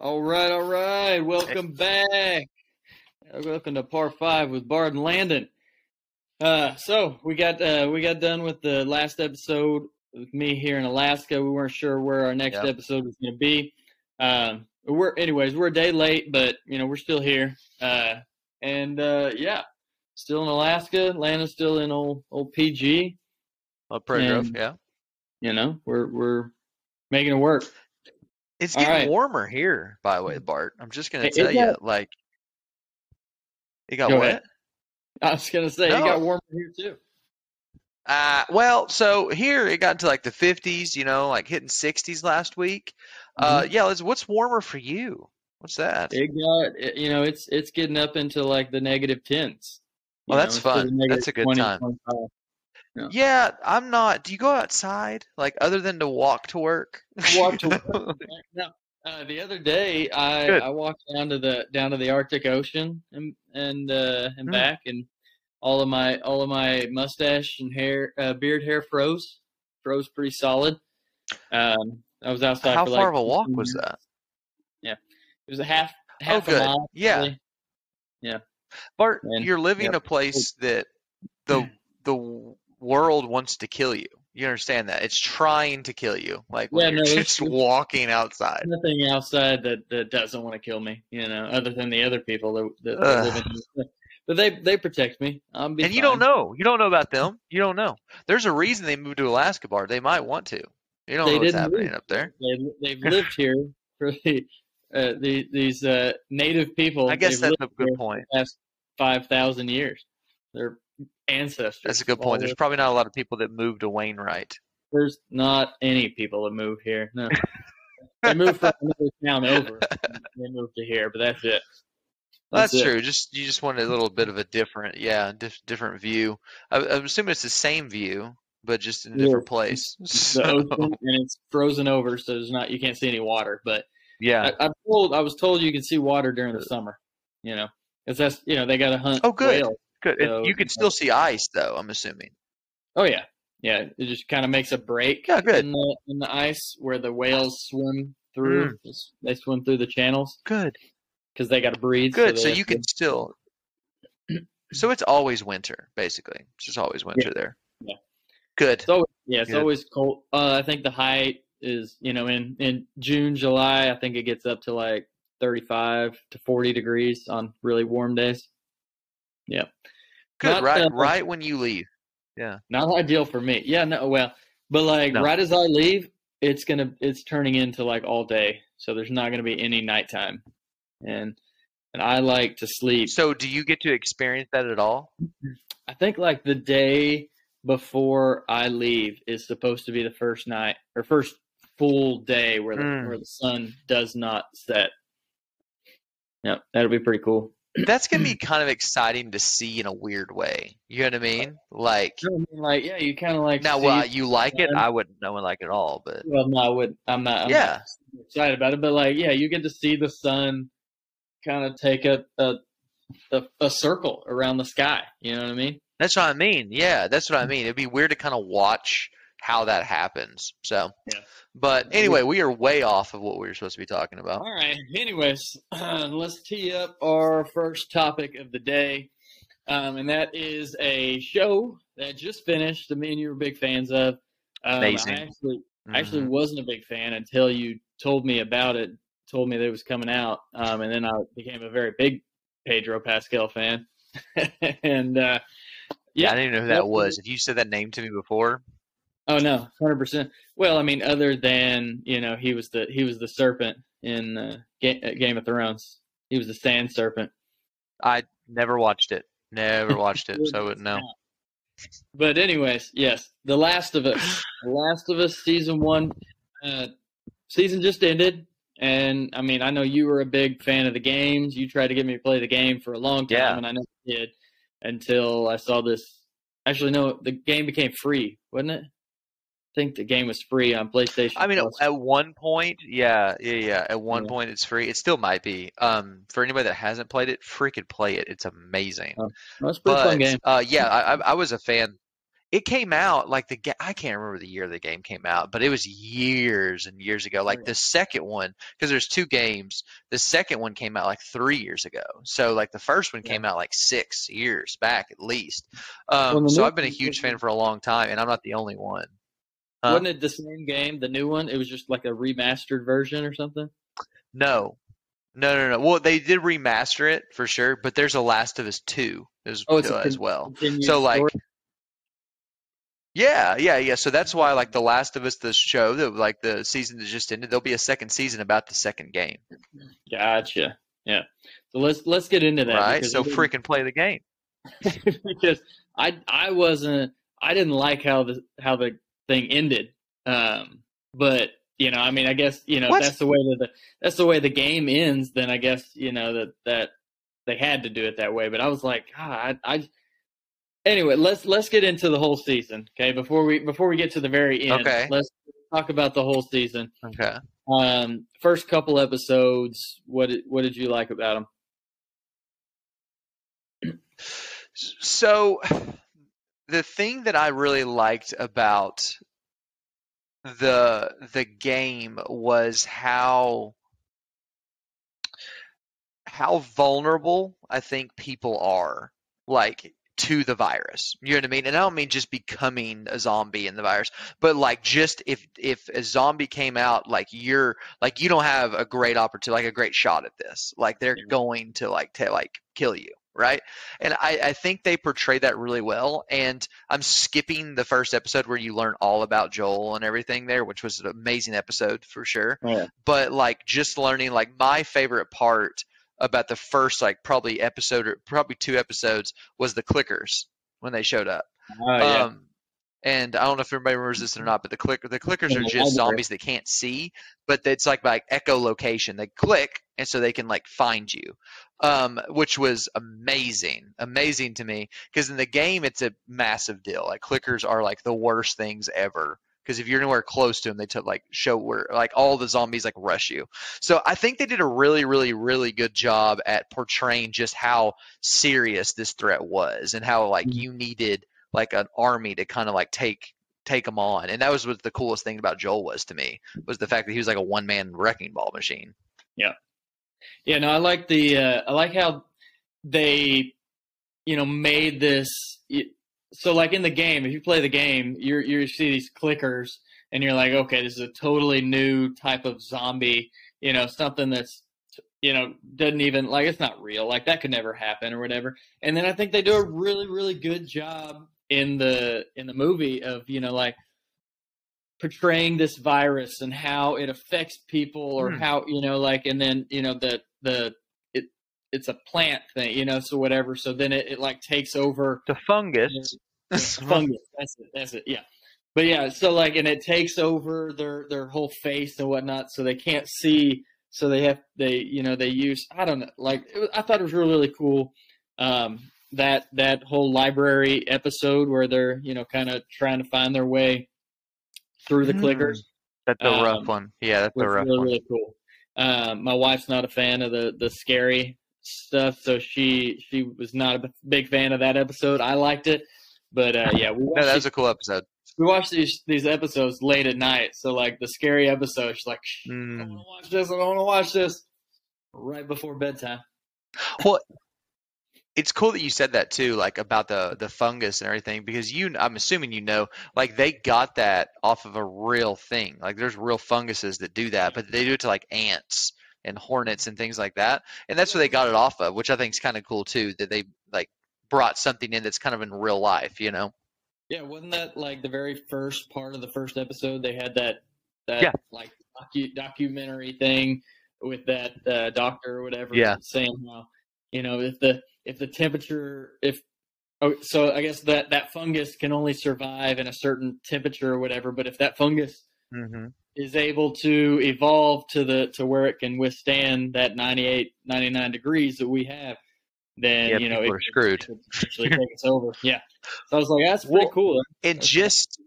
All right, all right. Welcome back. Welcome to Par Five with Bartt and Landon. Uh, so we got uh, we got done with the last episode with me here in Alaska. We weren't sure where our next Yep. episode was going to be. Um, we're anyways, we're a day late, but you know we're still here. Uh, and uh, yeah, still in Alaska. Atlanta's still in old old PG. Oh, Prairie Grove, yeah. You know, we're we're making it work. It's getting right. warmer here, by the way, Bartt. I'm just gonna It- tell it you, like, it got Go what? ahead. I was gonna say No. it got warmer here too. Uh, well, so here it got into like the 50s, you know, like hitting 60s last week. Uh, yeah, Liz, what's warmer for you? What's that? Mm-hmm. It got it- you know it's it's getting up into like the negative tens. Well, that's instead fun. That's a good 20, time. 25. Yeah, I'm not. Do you go outside, like, other than to walk to work? Walk to work. No, uh, the other day I Good. I walked down to the down to the Arctic Ocean and and uh, and Mm. back and all of my all of my mustache and hair uh, beard hair froze froze pretty solid. Um, I was outside. How for far like of a walk was minutes. that? It was a half half good. a mile. Yeah. probably. Bartt, And- you're living yep. a place that the the w- world wants to kill you. You understand that? It's trying to kill you. Like Yeah, you're no, just walking outside. nothing outside that, that doesn't want to kill me, you know, other than the other people that, that, that live in. But they they protect me. I'm And you don't know. You don't know about them. You don't know. There's a reason they moved to Alaska, Bar. They might want to. You don't They know what's happening move. up there. They they've lived here for the, uh, the these uh, native people. I guess that's a good point. the past five thousand years. Their ancestors. That's a good point. There's probably not a lot of people that moved to Wainwright. There's not any people that move here. No, they moved from another town over. They moved to here, but that's it. That's, it. true. Just you just wanted a little bit of a different, yeah, dif- different view. I, I'm assuming it's the same view, but just in a Yeah. different place. So, and it's frozen over, so there's not you can't see any water. But yeah. I, I'm told I was told you can see water during the summer. You know, because that's you know they got to hunt. Oh, good. whales. Good. So- you can still see ice, though. I'm assuming. Oh yeah, yeah. It just kind of makes a break Yeah, good. in the in the ice where the whales swim through. Mm. They swim through the channels Good. because they got to breathe. Good. So have you to- can still. So it's always winter, basically. It's just always winter there. Yeah. Good. Always, yeah, it's Good. always cold. Uh, I think the height is you know in in June, July. I think it gets up to like 35 to 40 degrees on really warm days. Yeah. Good. Not, right. uh, right when you leave. Yeah. Not ideal for me. Yeah, no, well, but like No. right as I leave, it's gonna it's turning into like all day, so there's not gonna be any nighttime, and and I like to sleep. So do you get to experience that at all? I think like the day before I leave is supposed to be the first night or first full day where the Mm. where the sun does not set. Yeah, that'll be pretty cool. That's gonna be kind of exciting to see in a weird way. You know what I uh, mean? Like I mean, like yeah, you kind of like now, well, you like it. I wouldn't know it like it at all, but Well, no, I would. I'm not. I'm Yeah. not excited about it, but like, yeah, you get to see the sun kind of take a, a a a circle around the sky. You know what I mean? that's what I mean. Yeah, that's what I mean. It'd be weird to kind of watch how that happens. So, Yeah. but anyway, we are way off of what we were supposed to be talking about. All right. Anyways, let's tee up our first topic of the day, um, and that is a show that just finished. That me and you were big fans of. Um, Amazing. I actually, I actually wasn't a big fan until you told me about it. Told me that it was coming out, um, and then I became a very big Pedro Pascal fan. and uh, Yeah, yeah, I didn't even know who that was. If you said that name to me before, oh no, hundred percent. Well, I mean, other than you know, he was the he was the serpent in uh, Ga- Game of Thrones. He was the Sand Serpent. I never watched it. Never watched it, so I wouldn't know. But anyways, yes, The Last of Us. the Last of Us season one. Uh, season just ended, and I mean, I know you were a big fan of the games. You tried to get me to play the game for a long time, Yeah. and I never did until I saw this. Actually, no, the game became free, wasn't it? I think the game was free on PlayStation. I mean, Plus. at one point, yeah, yeah, yeah. At one Yeah. point, it's free. It still might be. Um, for anybody that hasn't played it, freaking play it. It's amazing. Well, it's a pretty fun game. uh, yeah, I, I was a fan. it came out like the ga- I can't remember the year the game came out, but it was years and years ago. Like yeah. the second one, because there's two games. The second one came out like three years ago. So like the first one Yeah. came out like six years back at least. Um, the so I've been a huge fan for a long time, and I'm not the only one. Huh? Wasn't it the same game, the new one? It was just like a remastered version or something. No, no, no, no. Well, they did remaster it for sure, but there's a Last of Us two as, Oh, uh, as well. So like, story? yeah, yeah, yeah. So that's why like the Last of Us, the show, that like the season that just ended, there'll be a second season about the second game, Gotcha. Yeah. So let's let's get into that. right? So freaking play the game. because I I wasn't I didn't like how the how the thing ended. Um, but you know, I mean, I guess you know What? that's the way that the that's the way the game ends. Then I guess you know that that they had to do it that way. But I was like, God, I, I anyway. Let's let's get into the whole season, okay? Before we before we get to the very end, Okay. let's talk about the whole season. Okay. Um, first couple episodes, what did, what did you like about them? So the thing that I really liked about the the game was how how vulnerable I think people are like to the virus. You know what I mean? And I don't mean just becoming a zombie in the virus, but like just if if a zombie came out, like you're like you don't have a great opportunity, like a great shot at this. Like they're Yeah. going to like to like kill you, right? And I, I think they portray that really well. And I'm skipping the first episode where you learn all about Joel and everything there, which was an amazing episode for sure Yeah. but like just learning like my favorite part about the first like probably episode or probably two episodes was the clickers when they showed up Oh yeah. um and i don't know if everybody remembers this or not but the clicker the clickers are just zombies that can't see but it's like by echolocation they click and so they can like find you um which was amazing amazing to me because in the game it's a massive deal like clickers are like the worst things ever because if you're anywhere close to them, they took like show where like all the zombies like rush you. So I think they did a really, really, really good job at portraying just how serious this threat was and how like Mhm. you needed like an army to kind of like take take them on. And that was what the coolest thing about Joel was to me was the fact that he was like a one man wrecking ball machine. Yeah, no, I like the uh, I like how they, you know, made this. So, like in the game, if you play the game, you you see these clickers, and you're like, okay, this is a totally new type of zombie. You know, something that's, you know, doesn't even like it's not real. Like that could never happen or whatever. And then I think they do a really really good job in the in the movie of you know like portraying this virus and how it affects people or Hmm. how you know like and then you know the the it it's a plant thing you know so whatever so then it, it like takes over. The fungus. Yeah, fungus. That's it. That's it. Yeah. But yeah so like and it takes over their their whole face and whatnot so they can't see so they have they you know they use i don't know like it was, i thought it was really really cool um that that whole library episode where they're you know kind of trying to find their way through the Mm. clickers That's a Um, rough one. Yeah, that's a rough really one. really cool. Um, my wife's not a fan of the the scary stuff, so she she was not a big fan of that episode. I liked it, but uh, yeah, we No, that was a cool episode. we watched these these episodes late at night. So like the scary episode, she's like, Shh, I don't Mm. want to watch this. I don't want to watch this right before bedtime. Well, it's cool that you said that too, like about the the fungus and everything, because you, I'm assuming you know, like they got that off of a real thing. Like there's real funguses that do that, but they do it to like ants and hornets and things like that, and that's where they got it off of, which I think is kind of cool too. That they like brought something in that's kind of in real life, you know? Yeah, wasn't that like the very first part of the first episode? They had that that Yeah. like docu- documentary thing with that uh, doctor or whatever, Yeah. saying how you know if the if the temperature if oh so I guess that that fungus can only survive in a certain temperature or whatever, but if that fungus Mm-hmm. is able to evolve to the to where it can withstand that 98 99 degrees that we have then Yeah, you know it are screwed. potentially take us over yeah so i was like that's pretty Well, cool And just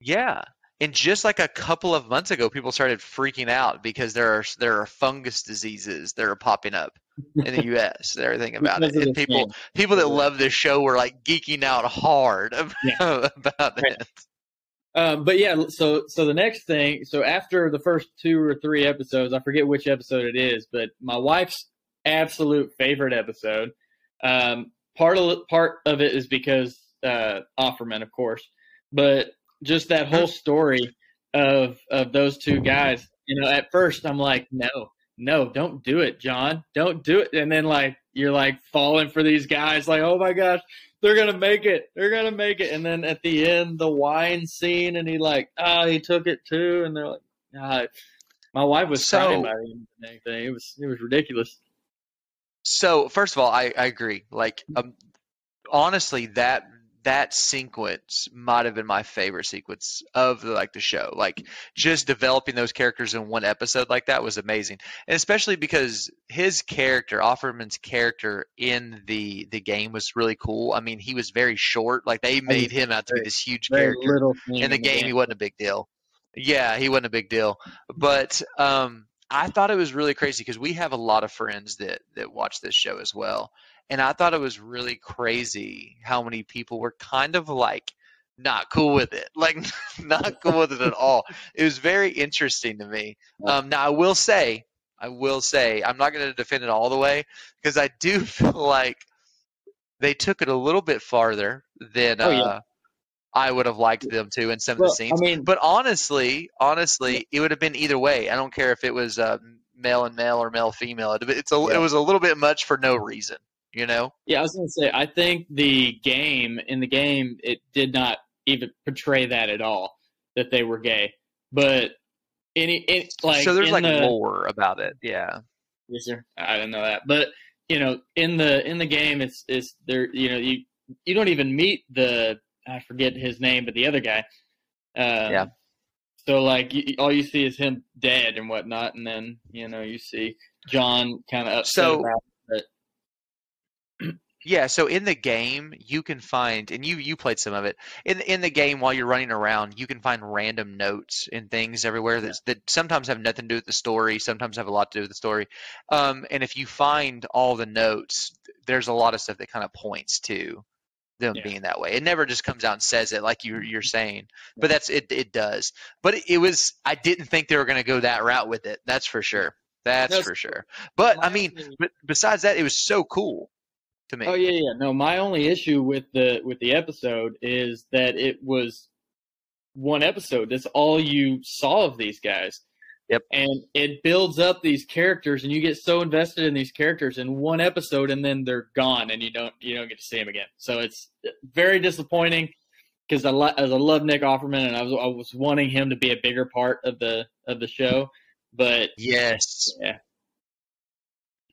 yeah, and just like a couple of months ago, people started freaking out because there are there are fungus diseases that are popping up. In the U.S. and everything about Because it. And people fame. people that love this show were like geeking out hard about, Yeah. about Right. it. Um, but yeah, so so the next thing, so after the first two or three episodes, I forget which episode it is, but my wife's absolute favorite episode. Um, part of part of it is because uh, Offerman, of course, but just that whole story of of those two guys. You know, at first I'm like, no, no, don't do it, John, don't do it, and then like you're like falling for these guys, like, oh my gosh, they're gonna make it. They're gonna make it. And then at the end, the wine scene, and he like, ah, he took it too. And they're like, ah. My wife was So- crying by the end and everything. It was it was ridiculous. So first of all, I, I agree. Like um, honestly, that that sequence might have been my favorite sequence of the, like the show. Like just developing those characters in one episode like that was amazing, and especially because his character, Offerman's character in the the game was really cool. I mean, he was very short. Like they made him out to be this huge Very character little in the game he wasn't a big deal yeah he wasn't a big deal but um i thought it was really crazy because we have a lot of friends that that watch this show as well and i thought it was really crazy how many people were kind of like not cool with it like not cool with it at all it was very interesting to me um now i will say i will say i'm not going to defend it all the way because i do feel like they took it a little bit farther than Oh, yeah. uh I would have liked them to in some of the scenes. I mean, But honestly, honestly, it would have been either way. I don't care if it was uh, male and male or male female. It, it's a, Yeah. it was a little bit much for no reason, you know. yeah, I was gonna say, I think the game in the game it did not even portray that at all that they were gay. But any it, like so there's like the, lore about it. Yeah. Yes, sir. I didn't know that, but you know, in the in the game, it's it's there. You know, you you don't even meet the I forget his name, but the other guy. Um, Yeah. So like, you, all you see is him dead and whatnot, and then you know you see John kind of upset So- about it. Yeah, so in the game you can find, and you you played some of it in in the game while you're running around. You can find random notes and things everywhere that that sometimes have nothing to do with the story, sometimes have a lot to do with the story. Um, and if you find all the notes, there's a lot of stuff that kind of points to them Yeah. being that way. It never just comes out and says it like you you're saying, but that's it. It does. But it, it was. I didn't think they were going to go that route with it. That's for sure. That's That's- for sure. But I mean, but besides that, it was so cool to me. Oh yeah, yeah. No, my only issue with the with the episode is that it was one episode. That's all you saw of these guys. Yep. And it builds up these characters, and you get so invested in these characters in one episode, and then they're gone, and you don't you don't get to see them again. So it's very disappointing because I lo- as I love Nick Offerman, and I was I was wanting him to be a bigger part of the of the show, but Yes. Yeah.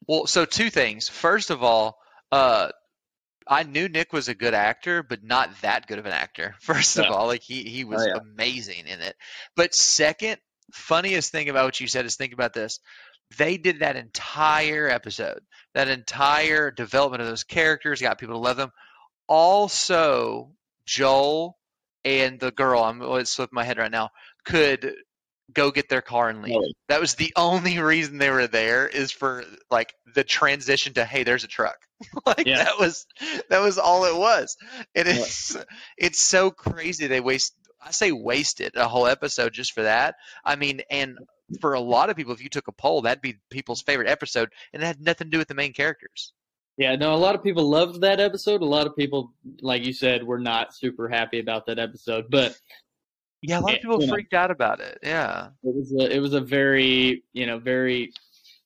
Well, so two things. First of all, uh, I knew Nick was a good actor, but not that good of an actor. First of Yeah. all, like he he was Oh, yeah. amazing in it. But second, funniest thing about what you said is think about this. They did that entire episode, that entire development of those characters, got people to love them. Also, Joel and the girl, I'm it's slipping my head right now, could go get their car and leave. That was the only reason they were there is for like the transition to hey, there's a truck. like Yeah. that was that was all it was. And Yeah. it's it's so crazy they waste I say wasted a whole episode just for that. I mean, and for a lot of people, if you took a poll, that'd be people's favorite episode, and it had nothing to do with the main characters. Yeah, no, a lot of people loved that episode. A lot of people, like you said, were not super happy about that episode. But Yeah, a lot of people you know. freaked out about it. Yeah. it was a, it was a very you know very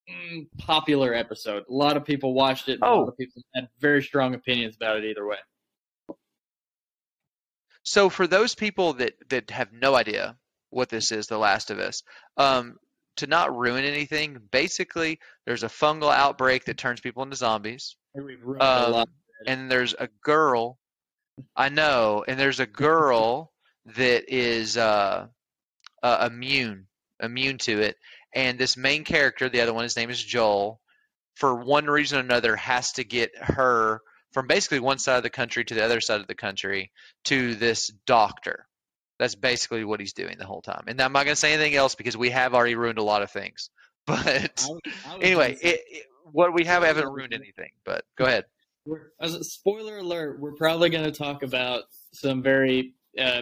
mm, popular episode. A lot of people watched it. and A Oh. lot of people had very strong opinions about it either way. So for those people that that have no idea what this is, The Last of Us, um, to not ruin anything, basically there's a fungal outbreak that turns people into zombies. We've ruined a Um, and there's a girl I know, and there's a girl that is uh, uh, immune immune to it, and this main character, the other one, his name is Joel, for one reason or another, has to get her from basically one side of the country to the other side of the country to this doctor. That's basically what he's doing the whole time. And I'm not going to say anything else because we have already ruined a lot of things. But I I anyway, it, it, what we have haven't ruined anything. But go ahead. We're, as a spoiler alert, we're probably going to talk about some very, uh,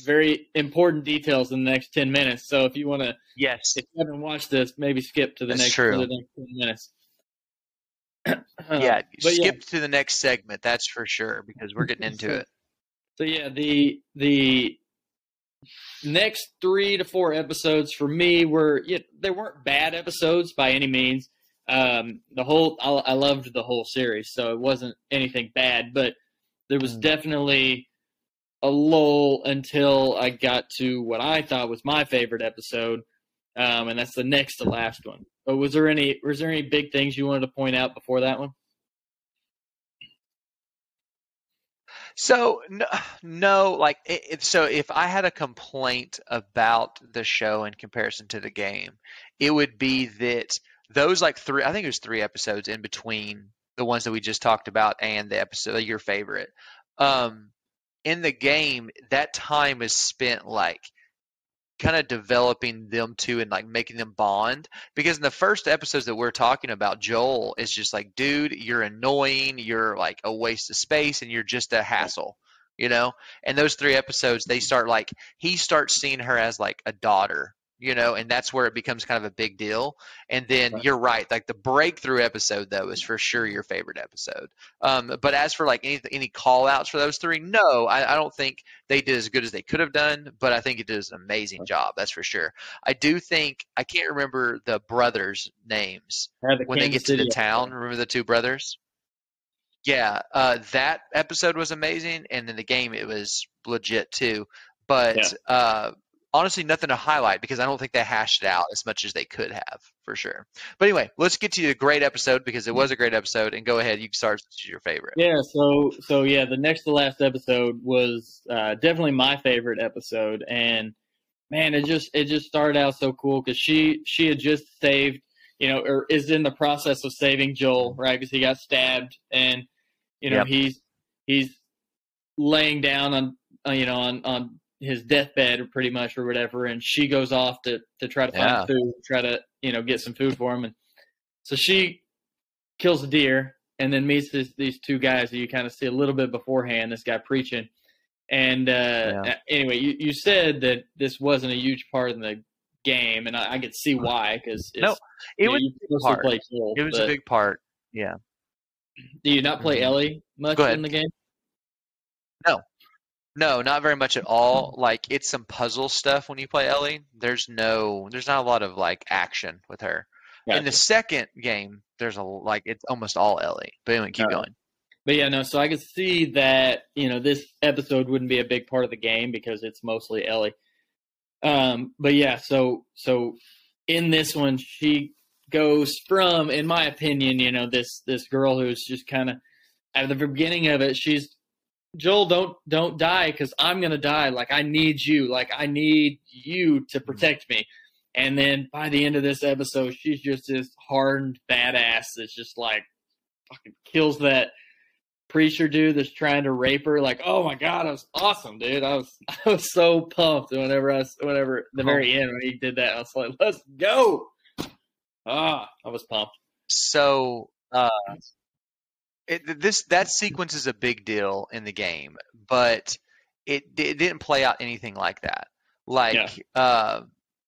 very important details in the next ten minutes. So if you want to, Yes. if you haven't watched this, maybe skip to the That's next true. the next ten minutes. yeah. but yeah, Skip to the next segment. That's for sure because we're getting into So- it. So yeah, the the next three to four episodes for me were yeah, they weren't bad episodes by any means. Um, the whole I, I loved the whole series, so it wasn't anything bad, but there was Mm. definitely a lull until I got to what I thought was my favorite episode, um, and that's the next to last one. But was there any was there any big things you wanted to point out before that one? So no, no like so if I had a complaint about the show in comparison to the game, it would be that those like three I think it was three episodes in between the ones that we just talked about and the episode your favorite. Um in the game that time is spent like kind of developing them too and like making them bond because in the first episodes that we're talking about joel is just like dude you're annoying you're like a waste of space and you're just a hassle you know? And those three episodes they start like he starts seeing her as like a daughter you know and that's where it becomes kind of a big deal and then Right. you're right like the breakthrough episode though is for sure your favorite episode um but as for like any any call outs for those three no I, I don't think they did as good as they could have done, but I think it did an amazing job. That's for sure. I do think I can't remember the brothers' names the when they Kansas get to the town. Remember the two brothers? Yeah, uh, that episode was amazing, and in the game it was legit too. But Yeah. uh, honestly, nothing to highlight because I don't think they hashed it out as much as they could have for sure. But anyway, let's get to the great episode because it was a great episode. And go ahead, you can start. Is your favorite. Yeah, so so yeah, the next to last episode was uh, definitely my favorite episode, and man, it just it just started out so cool because she she had just saved, you know, or is in the process of saving Joel, right? Because he got stabbed, and you know Yep. he's he's laying down on uh, you know on on his deathbed or pretty much or whatever, and she goes off to to try to find Yeah. food, try to you know get some food for him, and so she kills a deer and then meets this, these two guys that you kind of see a little bit beforehand. This guy preaching, and uh, Yeah. anyway, you, you said that this wasn't a huge part in the game, and I, I could see why because No, It was mostly part. play Joel, it was a big part. Yeah. Do you not play Mhm. Ellie much in the game? No, not very much at all. Like it's some puzzle stuff when you play Ellie. There's no, there's not a lot of like action with her. In the second game, there's a like it's almost all Ellie. But anyway, keep going. But yeah, no. So I could see that you know this episode wouldn't be a big part of the game because it's mostly Ellie. Um, but yeah, so so in this one, she goes from, in my opinion, you know this this girl who's just kind of at the beginning of it, she's Joel, don't don't die because I'm gonna die. Like I need you. Like I need you to protect me. And then by the end of this episode, she's just this hardened badass that's just like fucking kills that preacher dude that's trying to rape her. Like, oh my god, it was awesome, dude. I was I was so pumped whenever I was whenever the Oh. very end when he did that. I was like, let's go. Ah, I was pumped. So, uh, it, this that sequence is a big deal in the game, but it it didn't play out anything like that. Like, uh,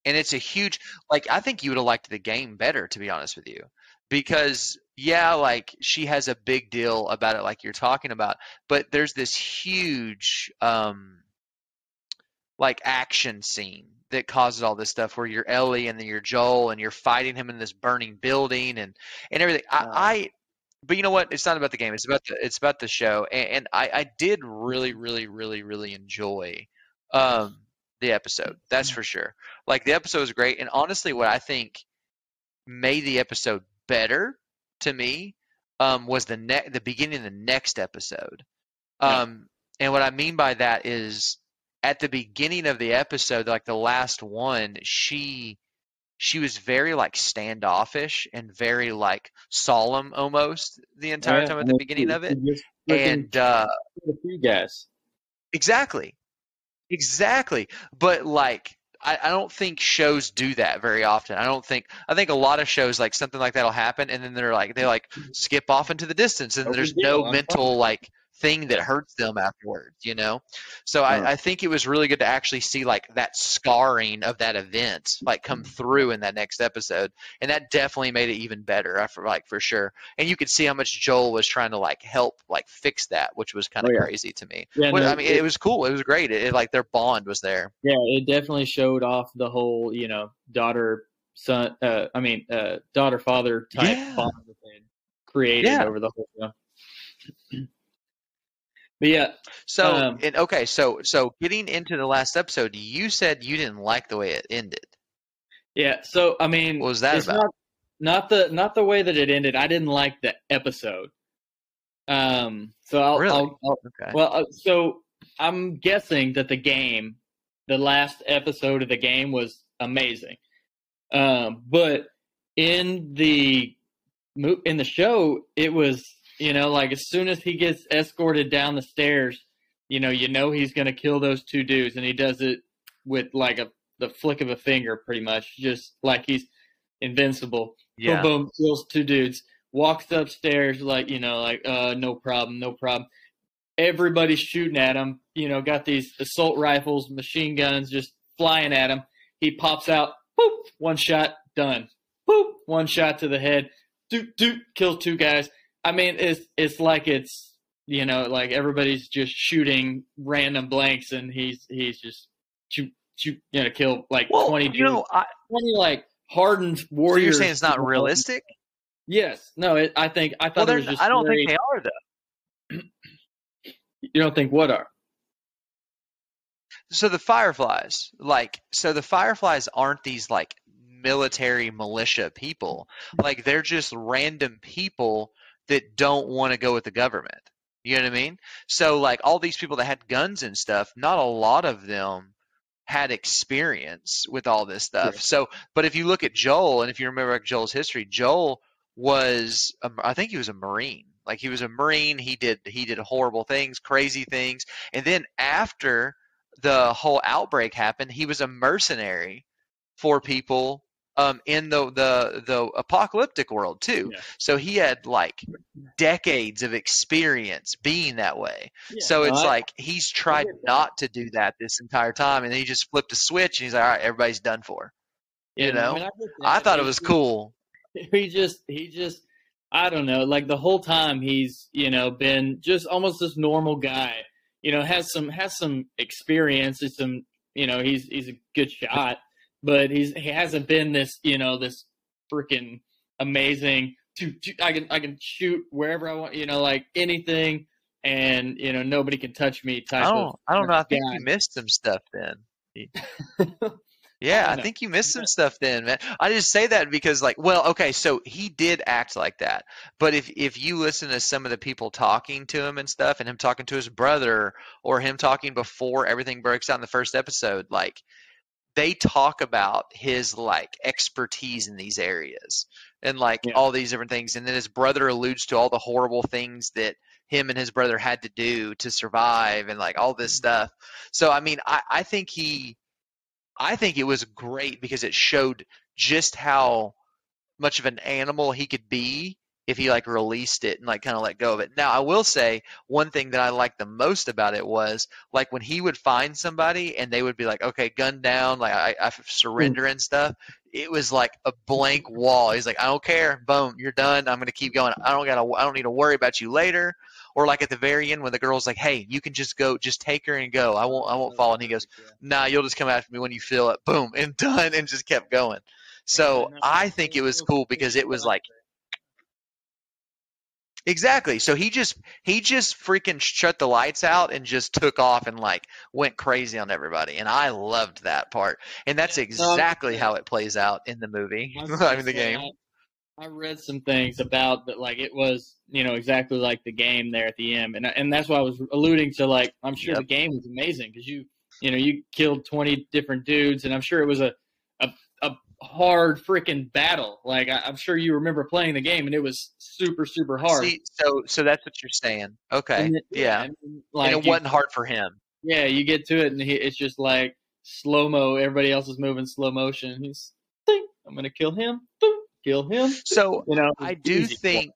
and it's a huge like I think you would have liked the game better, to be honest with you, because yeah, like she has a big deal about it, like you're talking about, but there's this huge um like action scene that causes all this stuff where you're Ellie and then you're Joel and you're fighting him in this burning building and and everything. I, Wow. I but you know what? It's not about the game. It's about the it's about the show. And, and I I did really really really really enjoy um the episode. That's for sure. Like the episode was great. And honestly, what I think made the episode better to me um was the ne- the beginning of the next episode. Yeah. Um and what I mean by that is at the beginning of the episode, like the last one, she she was very like standoffish and very like solemn almost the entire Yeah, time at the beginning of it. she just freaking And uh guys. exactly. Exactly. But like I, I don't think shows do that very often. I don't think I think a lot of shows like something like that'll happen and then they're like they like skip off into the distance and there's no mental like thing that hurts them afterwards, you know? So Yeah. I, I think it was really good to actually see like that scarring of that event like come through in that next episode. And that definitely made it even better, I for like for sure. And you could see how much Joel was trying to like help like fix that, which was kind of Oh, yeah. crazy to me. Yeah, no, I mean, it, was cool. It was great. It, it, like their bond was there. Yeah, it definitely showed off the whole, you know, daughter son. Uh, I mean, uh, daughter father type Yeah. bond that they created Yeah. over the whole show. But yeah, So, Um, and, okay, so so getting into the last episode, you said you didn't like the way it ended. yeah. So I mean, What was that it's about? Not, not the not the way that it ended. I didn't like the episode. Um. So I'll. Really? I'll, I'll Okay. Well, uh, so I'm guessing that the game, the last episode of the game was amazing. Um, but in the mo- in the show, it was you know like as soon as he gets escorted down the stairs, you know you know he's gonna kill those two dudes, and he does it with like a the flick of a finger, pretty much, just like he's invincible yeah. boom, boom, kills two dudes. Walks upstairs like you know, like uh, no problem, no problem. Everybody's shooting at him. You know, got these assault rifles, machine guns, just flying at him. He pops out, boop, one shot, done. Boop, one shot to the head, doot doot, kills two guys. I mean, it's it's like it's you know, like everybody's just shooting random blanks, and he's he's just shoot shoot, you know, kill like Well, twenty you know, I, twenty like hardened so warriors. you're saying it's not realistic? Yes. No. It, I think I thought they're- was just. I don't very- think they are though. You don't think what are? So the Fireflies, like, so the Fireflies aren't these like military militia people. Like, they're just random people that don't want to go with the government. You know what I mean? So, like, all these people that had guns and stuff, not a lot of them had experience with all this stuff. Sure. So, but if you look at Joel, and if you remember Joel's history, Joel was, a, I think he was a Marine. Like, he was a Marine. He did he did horrible things, crazy things, and then after the whole outbreak happened, he was a mercenary for people um, in the, the the apocalyptic world too. Yeah. So he had like decades of experience being that way. Yeah, so it's I- like he's tried not to do that this entire time, and then he just flipped a switch and he's like, "All right, everybody's done for." yeah, you no, know, I, mean, I, I that. thought it was just- cool. He just, he just, I don't know. Like the whole time, he's you know been just almost this normal guy. You know, has some has some experience. Has some, you know, he's he's a good shot, but he's he hasn't been this you know this freaking amazing. I can I can shoot wherever I want. You know, like anything. And you know nobody can touch me. Type I don't. I don't know. I think guy. you missed some stuff then. Yeah, I I think you missed some stuff then, man. I just say that because, like, well, okay, so he did act like that, but if if you listen to some of the people talking to him and stuff, and him talking to his brother, or him talking before everything breaks out in the first episode, like, they talk about his like expertise in these areas and like Yeah. all these different things, and then his brother alludes to all the horrible things that him and his brother had to do to survive, and like all this mm-hmm. stuff. So, I mean, I I think he. I think it was great because it showed just how much of an animal he could be if he like released it and like kind of let go of it. Now, I will say one thing that I liked the most about it was like when he would find somebody and they would be like, "Okay, gun down," like I, I surrender and stuff. It was like a blank wall. He's like, "I don't care. Boom, you're done. I'm gonna keep going. I don't gotta. I don't need to worry about you later." Or like at the very end when the girl's like, "Hey, you can just go, just take her and go. I won't. I won't fall." And he goes, nah, you'll just come after me when you feel it. Boom, and done, and just kept going. So I think it was cool because it was like exactly. So he just he just freaking shut the lights out and just took off and like went crazy on everybody, and I loved that part. And that's Yeah, no, I'm- exactly how it plays out in the movie. I mean the game. I, I read some things about that, like it was, you know, exactly like the game there at the end, and and that's why I was alluding to. Like, I'm sure Yep. the game was amazing because you, you know, you killed 20 different dudes, and I'm sure it was a hard freaking battle. Like, I, I'm sure you remember playing the game, and it was super super hard. See, so so that's what you're saying. Okay, yeah. I mean, like and it you- wasn't hard for him. yeah, you get to it, and he, it's just like slow mo. Everybody else is moving slow motion. He's, "Ding, I'm gonna kill him. Ding, kill him. So You know, I do think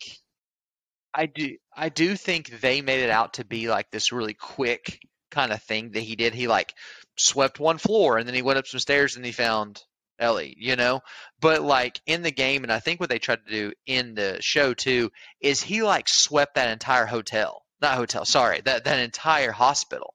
I do I do think they made it out to be like this really quick kind of thing that he did. He like swept one floor and then he went up some stairs and he found Ellie, you know? But like in the game and I think what they tried to do in the show too is he like swept that entire hotel. Not hotel, sorry, that that entire hospital.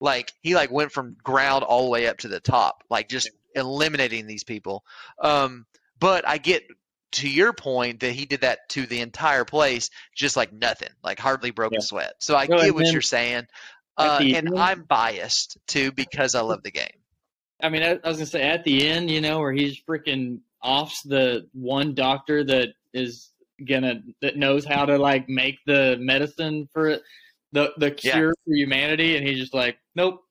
Like he like went from ground all the way up to the top, like just eliminating these people. Um but I get to your point that he did that to the entire place just like nothing like hardly broke Yeah. a sweat so i get what then you're saying uh, and i'm biased too because i love the game I mean, I, I was gonna say at the end, you know, where he's freaking offs the one doctor that is gonna that knows how to like make the medicine for it, the the Yeah. cure for humanity, and he's just like, nope,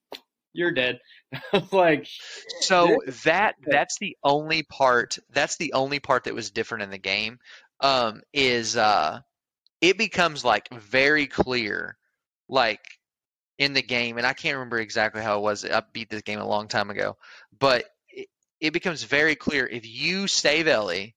you're dead. like, so that that's the only part that's the only part that was different in the game um is uh it becomes like very clear like in the game and i can't remember exactly how it was i beat this game a long time ago but it, it becomes very clear if you save ellie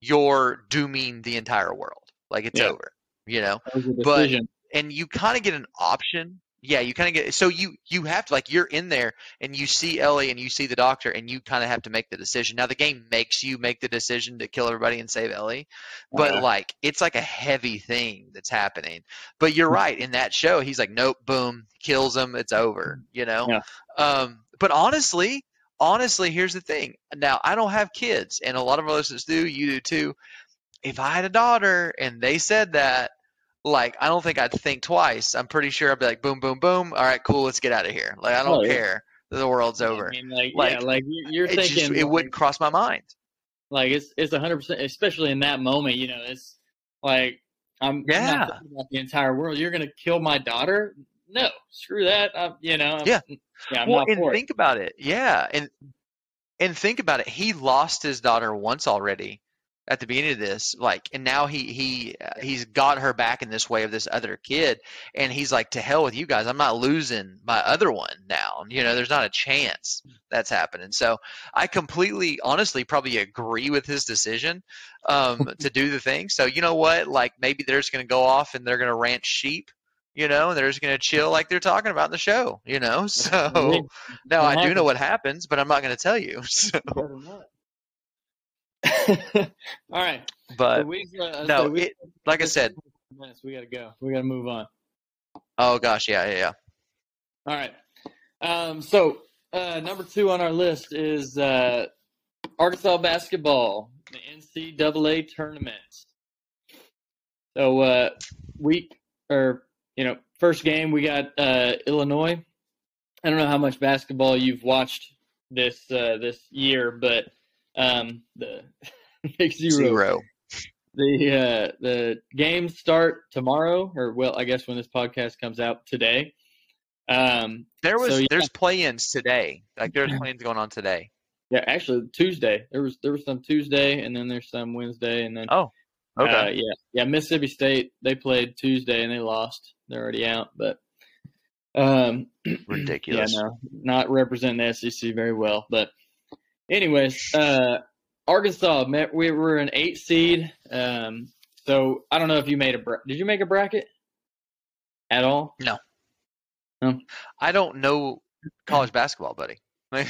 you're dooming the entire world like it's Yeah. over you know that was a But- and you kind of get an option. Yeah, you kind of get so you you have to like you're in there and you see Ellie and you see the doctor and you kind of have to make the decision. Now the game makes you make the decision to kill everybody and save Ellie, but Uh-huh. like it's like a heavy thing that's happening. But you're right in that show he's like nope, boom, kills him, it's over, you know. Yeah. Um but honestly, honestly, here's the thing. Now I don't have kids and a lot of our listeners do, you do too. If I had a daughter and they said that like I don't think I'd think twice. I'm pretty sure I'd be like, boom, boom, boom. All right, cool. Let's get out of here. Like I don't Oh, yeah. care the world's over. I mean, like, Like, yeah, like you- you're it thinking, just it like, wouldn't cross my mind. like it's it's a hundred percent, especially in that moment. You know, it's like I'm, I'm Yeah. not about the entire world. You're gonna kill my daughter? No, screw that. I, you know, I'm- Yeah. yeah, I'm well, not and for it. think about it. Yeah, and and think about it. He lost his daughter once already at the beginning of this, like, and now he he uh, he's got her back in this way of this other kid, and he's like, to hell with you guys. I'm not losing my other one now. You know, there's not a chance that's happening. So I completely, honestly, probably agree with his decision um, to do the thing. So you know what? Like maybe they're just gonna go off and they're gonna ranch sheep. You know, and they're just gonna chill like they're talking about in the show. You know, so. Now I do know what happens, but I'm not going to tell you. So. All right. but so we've, uh, no, so we- it like I said. minutes. We gotta go. We gotta move on. Oh gosh, yeah, yeah, yeah. All right. Um, so uh, number two on our list is uh, Arkansas basketball, the NCAA tournament. So uh, week or you know first game we got uh, Illinois. I don't know how much basketball you've watched this uh, this year, but um, the big zero Zero. the uh, the games start tomorrow, or well, I guess when this podcast comes out today. Um, There was So, yeah. there's play-ins today. Like there's play-ins going on today. yeah, actually Tuesday. There was there was some Tuesday, and then there's some Wednesday, and then Oh, uh, okay. yeah, yeah. Mississippi State they played Tuesday and they lost. They're already out, but um, Ridiculous. Yeah, no, not representing the SEC very well. But, anyways, uh, Arkansas, met, we were an eight seed. Um, so I don't know if you made a bra- did you make a bracket at all? No. I don't know college basketball, buddy.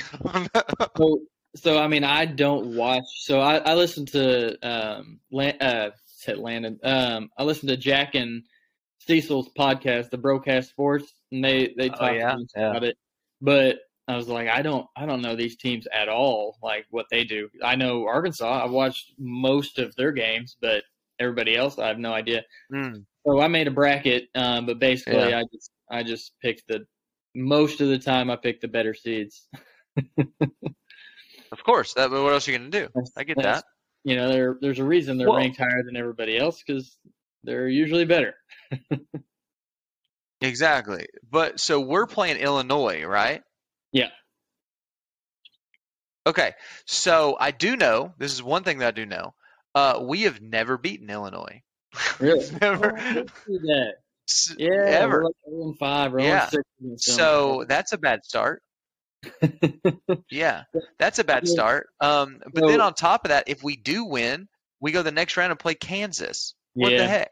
So, so I mean, I don't watch. So I, I listen to um, Lan- uh, said Landon. Um, I listen to Jack and Cecil's podcast, the Broadcast Sports, and they they Oh, talk yeah? Yeah. about it. But I was like, I don't, I don't know these teams at all, like what they do. I know Arkansas. I've watched most of their games, but everybody else, I have no idea. mm, So I made a bracket, um, but basically, Yeah. I just, I just picked the most of the time. I picked the better seeds. of course. That. But What else are you gonna do? I get that. You know, there, there's a reason they're Well- ranked higher than everybody else because they're usually better. Exactly. But so we're playing Illinois, right? Yeah. Okay. So I do know. This is one thing that I do know. Uh, we have never beaten Illinois. Really? never. Oh, let's do that. s- Yeah, ever. We're like 0 and five or 0 Yeah. six. So that's a bad start. Yeah, that's a bad start. Um, but then on top of that, if we do win, we go the next round and play Kansas. What yeah. the heck?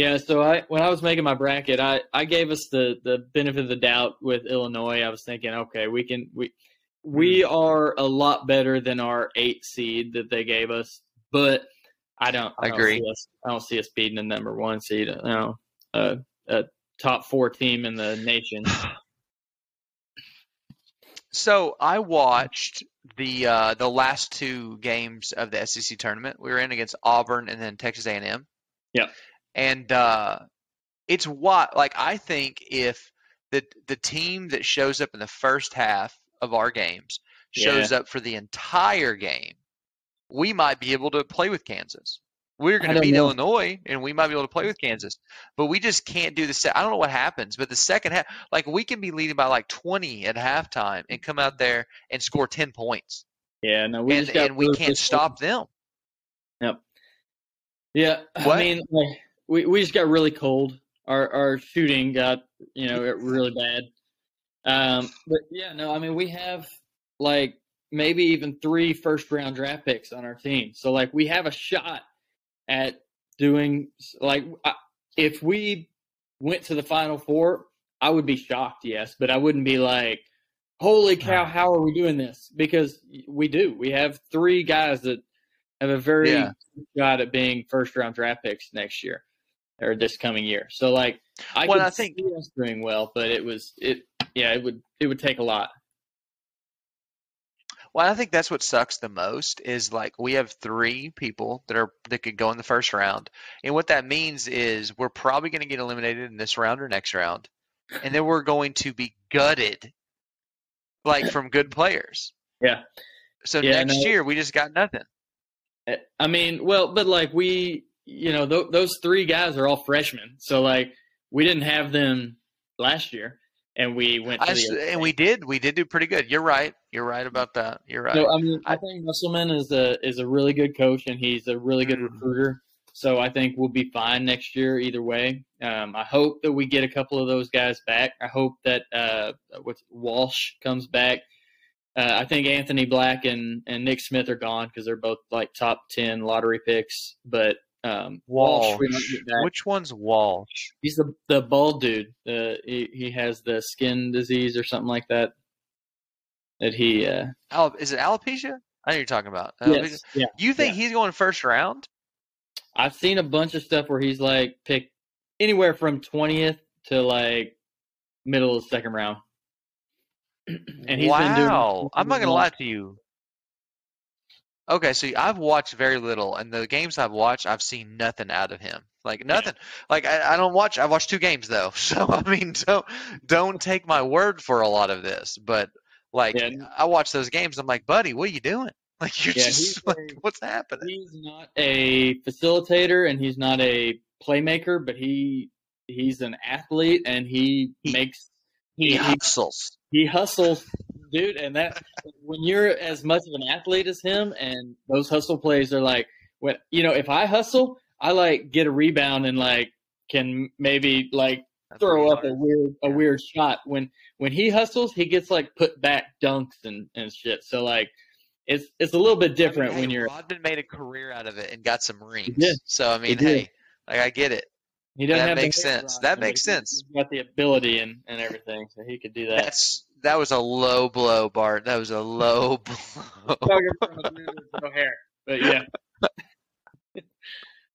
Yeah, so I when I was making my bracket, I I gave us the the benefit of the doubt with Illinois. I was thinking, okay, we can we we Hmm. are a lot better than our eight seed that they gave us, but I don't. I, don't Agree. us, I don't see us beating the number one seed. You know, a, a top four team in the nation. So I watched the uh, the last two games of the SEC tournament. We were in against Auburn and then Texas A&M. Yeah. And uh, it's what like I think if the the team that shows up in the first half of our games shows up for the entire game, we might be able to play with Kansas. We're going to beat know. Illinois, and we might be able to play with Kansas, but we just can't do the. Se- I don't know what happens, but the second half, like we can be leading by like twenty at halftime and come out there and score ten points, Yeah, no, we and, and we can't stop them. Yep. Yeah, What? I mean, like, we we just got really cold. Our our shooting got you know really bad. Um, but yeah, no, I mean we have like maybe even three first round draft picks on our team, so like we have a shot at doing like I- if we went to the final four, I would be shocked, yes, but I wouldn't be like, holy cow, how are we doing this? Because we do. We have three guys that have a very Yeah. good shot at being first round draft picks next year or this coming year. So like I Well, could I think- see us doing well, but it was it yeah, it would it would take a lot. Well, I think that's what sucks the most is like we have three people that are that could go in the first round, and what that means is we're probably going to get eliminated in this round or next round, and then we're going to be gutted, like from good players. Yeah. So Yeah, next no. year we just got nothing. Eh, I mean, well, but like we, you know, th- those three guys are all freshmen, so like we didn't have them last year, and we went to I and we did we did do pretty good. You're right. You're right about that. You're right. So I mean, I think Musselman is a is a really good coach, and he's a really good Mhm. recruiter. So I think we'll be fine next year either way. Um, I hope that we get a couple of those guys back. I hope that uh, Walsh comes back. Uh, I think Anthony Black and, and Nick Smith are gone because they're both like top ten lottery picks. But um, Walsh, Walsh. Which one's Walsh? He's the the bald dude. Uh, he he has the skin disease or something like that. That he uh, Al- is it alopecia? I know you're talking about. Alopecia? yes yeah. You think he's going first round? I've seen a bunch of stuff where he's like picked anywhere from twentieth to like middle of the second round. and he's been doing. wow. I'm not gonna lie to you. Okay, so I've watched very little, and the games I've watched, I've seen nothing out of him. Like nothing. Like I, I don't watch. I watched two games though, so I mean, don't don't take my word for a lot of this. But like, Yeah. I watch those games. I'm like, buddy, what are you doing? Like you're Yeah, just like, very- what's happening? He's not a facilitator and he's not a playmaker, but he he's an athlete and he, He- makes He he- hustles. he hustles, dude. And that when you're as much of an athlete as him, and those hustle plays are like when you know if I hustle, I like get a rebound and like can maybe like That's throw up a weird a Yeah. weird shot. When when he hustles, he gets like put back dunks and and shit. So like it's it's a little bit different I mean, when hey, you're Rodman made a career out of it and got some rings. did. So I mean, did. hey, like I get it. he doesn't that have makes sense. That makes sense. He's got the ability and and everything, so he could do that. That's that was a low blow, Bartt. That was a low blow. Talking from a dude with no hair, but yeah.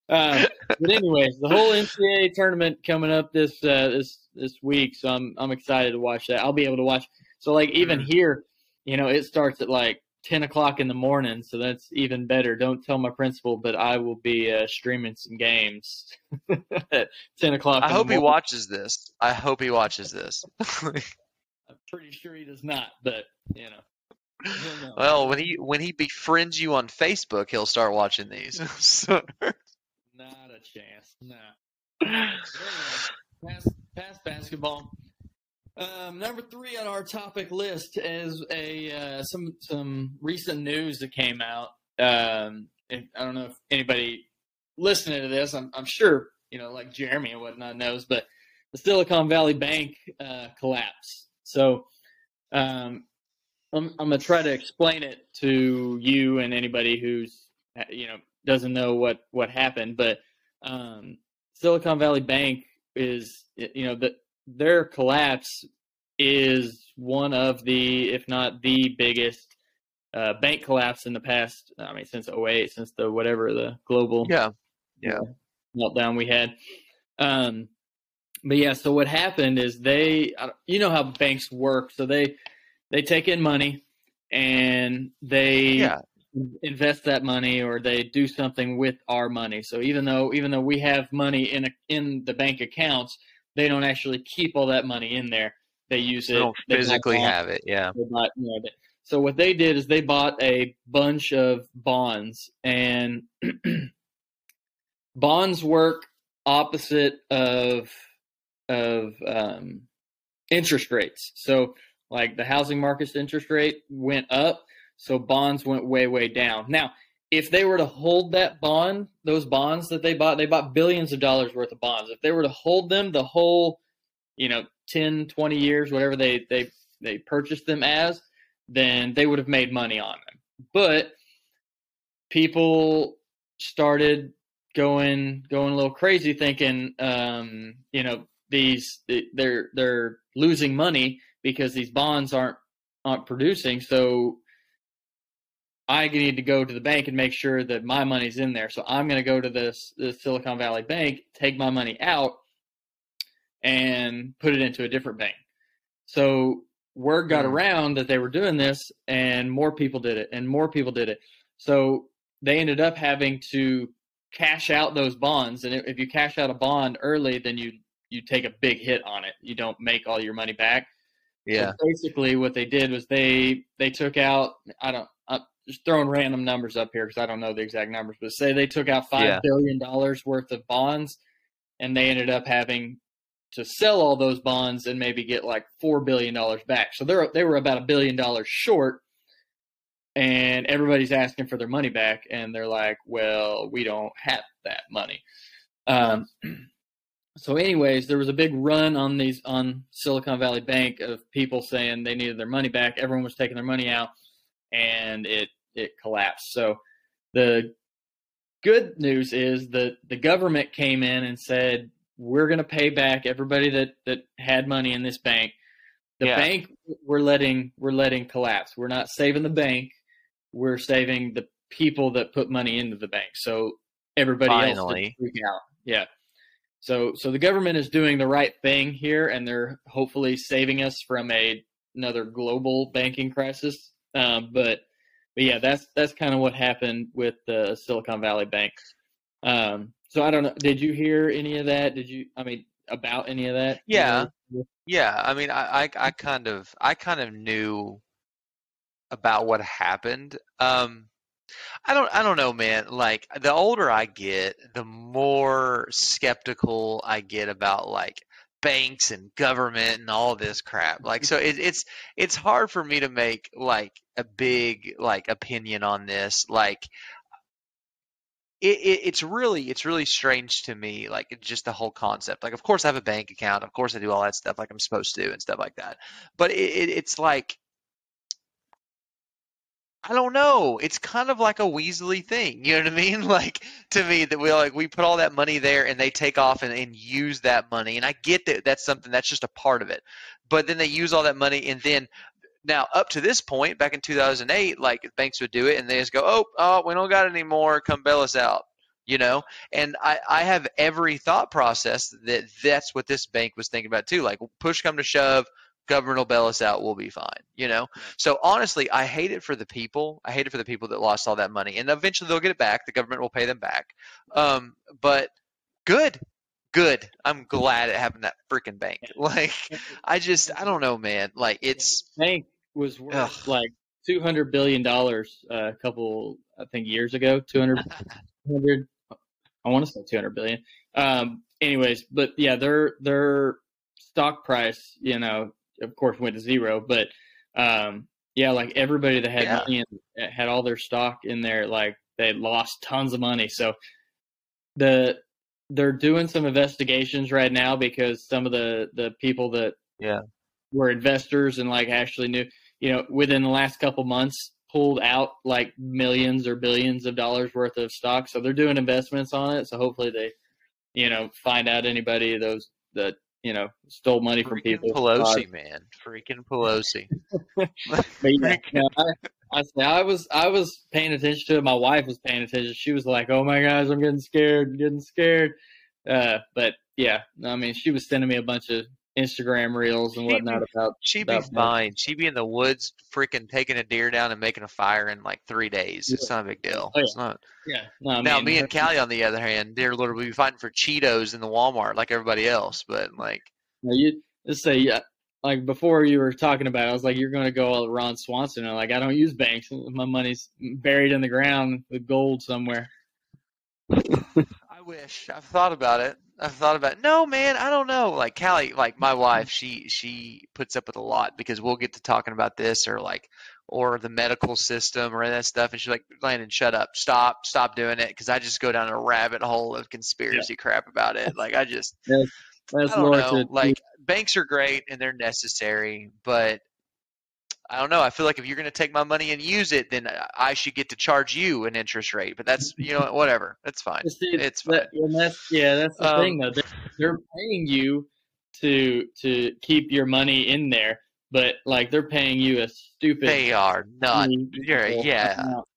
um, but anyways, the whole NCAA tournament coming up this uh, this this week, so I'm I'm excited to watch that. I'll be able to watch. So like even Mhm. here, you know, it starts at like ten o'clock in the morning, so that's even better. Don't tell my principal, but I will be uh, streaming some games at ten o'clock. I in the hope he watches this. I hope he watches this. Pretty sure he does not, but you know. well, when he when he befriends you on Facebook, he'll start watching these. so, Not a chance. No. Anyway, Pass, pass basketball. Um, number three on our topic list is a uh, some some recent news that came out. Um, if, I don't know if anybody listening to this, I'm, I'm sure you know, like Jeremy and whatnot knows, but the Silicon Valley Bank uh, collapse. So um, I'm, I'm gonna try to explain it to you and anybody who's you know doesn't know what what happened. But um, Silicon Valley Bank is you know that their collapse is one of the, if not the biggest uh, bank collapse in the past. I mean, since 08, since the whatever the global yeah yeah meltdown we had. Um, but yeah, so what happened is they, you know how banks work, so they they take in money and they yeah. invest that money or they do something with our money. So even though even though we have money in a, in the bank accounts, they don't actually keep all that money in there. They use it. They don't physically have it. Yeah. Bought, you know, so what they did is they bought a bunch of bonds, and bonds work opposite of of um, interest rates. So like the housing market's interest rate went up, so bonds went way way down. Now, if they were to hold that bond, those bonds that they bought, they bought billions of dollars worth of bonds. If they were to hold them the whole, you know, 10, 20 years, whatever they they they purchased them as, then they would have made money on them. But people started going going a little crazy thinking um, you know these they're they're losing money because these bonds aren't aren't producing so I need to go to the bank and make sure that my money's in there. So I'm going to go to this, this Silicon Valley Bank, take my money out, and put it into a different bank. So word got mm. around that they were doing this, and more people did it, and more people did it. So they ended up having to cash out those bonds. And if you cash out a bond early, then you you take a big hit on it. You don't make all your money back. Yeah. So basically, what they did was they they took out. I don't I'm just throwing random numbers up here because I don't know the exact numbers, but say they took out five yeah. billion dollars worth of bonds, and they ended up having to sell all those bonds and maybe get like four billion dollars back. So they're they were about a billion dollars short, and everybody's asking for their money back, and they're like, "Well, we don't have that money." Um, so, anyways, there was a big run on these on Silicon Valley Bank of people saying they needed their money back. Everyone was taking their money out and it it collapsed. So the good news is that the government came in and said we're going to pay back everybody that that had money in this bank. The yeah. bank we're letting we're letting collapse. We're not saving the bank. We're saving the people that put money into the bank. So everybody Finally. else freak out. Yeah. So so the government is doing the right thing here, and they're hopefully saving us from a another global banking crisis. Um, but but yeah, that's that's kind of what happened with the Silicon Valley Bank. Um, so I don't know. Did you hear any of that? Did you? I mean, about any of that? Yeah, yeah. I mean, I, I, I kind of I kind of knew about what happened. Um, I don't I don't know, man. Like the older I get, the more skeptical I get about like banks and government and all this crap. Like so it, it's it's hard for me to make like a big like opinion on this. Like it, it, it's really it's really strange to me like just the whole concept like of course i have a bank account of course i do all that stuff like i'm supposed to and stuff like that but it, it's like I don't know. It's kind of like a Weasley thing. You know what I mean? Like to me that we like we put all that money there and they take off and, and use that money. And I get that that's something that's just a part of it. But then they use all that money and then now up to this point, back in 2008, like banks would do it and they just go, oh, oh, we don't got any more. Come bail us out. You know, and I, I have every thought process that that's what this bank was thinking about too. Like push come to shove, government will bail us out we'll be fine you know? So honestly i hate it for the people. I hate it for the people that lost all that money and eventually they'll get it back. The government will pay them back. Um, but good good. I'm glad it happened that freaking bank. Like i just i don't know man. Like it's bank was worth ugh. like 200 billion dollars uh, a couple i think years ago. 200 200 i want to say 200 billion. Um anyways but yeah their their stock price you know of course went to zero. But um, yeah, like everybody that had yeah. money and had all their stock in there, like they lost tons of money. So the they're doing some investigations right now because some of the the people that yeah were investors and like actually knew you know, within the last couple months, pulled out like millions or billions of dollars worth of stock. So they're doing investments on it. So hopefully they, you know, find out anybody those that you know stole money from Freaking people. Pelosi, man. Freaking Pelosi. But yeah, no, I, I, I was I was paying attention to it. My wife was paying attention. She was like, "Oh my gosh, I'm getting scared, I'm getting scared." Uh, but yeah, I mean, she was sending me a bunch of Instagram reels and She'd whatnot about. She'd be About me. fine. She'd be in the woods, freaking taking a deer down and making a fire in like three days. It's not a big deal. Oh, yeah. It's not. Yeah, no, now, mean, me and Callie, on the other hand, they're literally fighting for Cheetos in the Walmart like everybody else. But like, No, you just say yeah. Like before you were talking about, it, I was like, "You're going to go all Ron Swanson." And like, I don't use banks. My money's buried in the ground with gold somewhere. Wish. I've thought about it. I've thought about it. No, man, I don't know. Like Callie, like my wife, she she puts up with a lot because we'll get to talking about this or like or the medical system or that stuff, and she's like, Landon, shut up, stop, stop doing it, because I just go down a rabbit hole of conspiracy crap about it. Like I just, That's I don't know. Like banks are great and they're necessary, but I don't know. I feel like if you're going to take my money and use it, then I should get to charge you an interest rate. But that's you know whatever. That's fine. See, It's fine. that, and that's yeah, that's the Um, thing though. They're, they're paying you to to keep your money in there, but like they're paying you a stupid. They are not. You're, yeah. amount.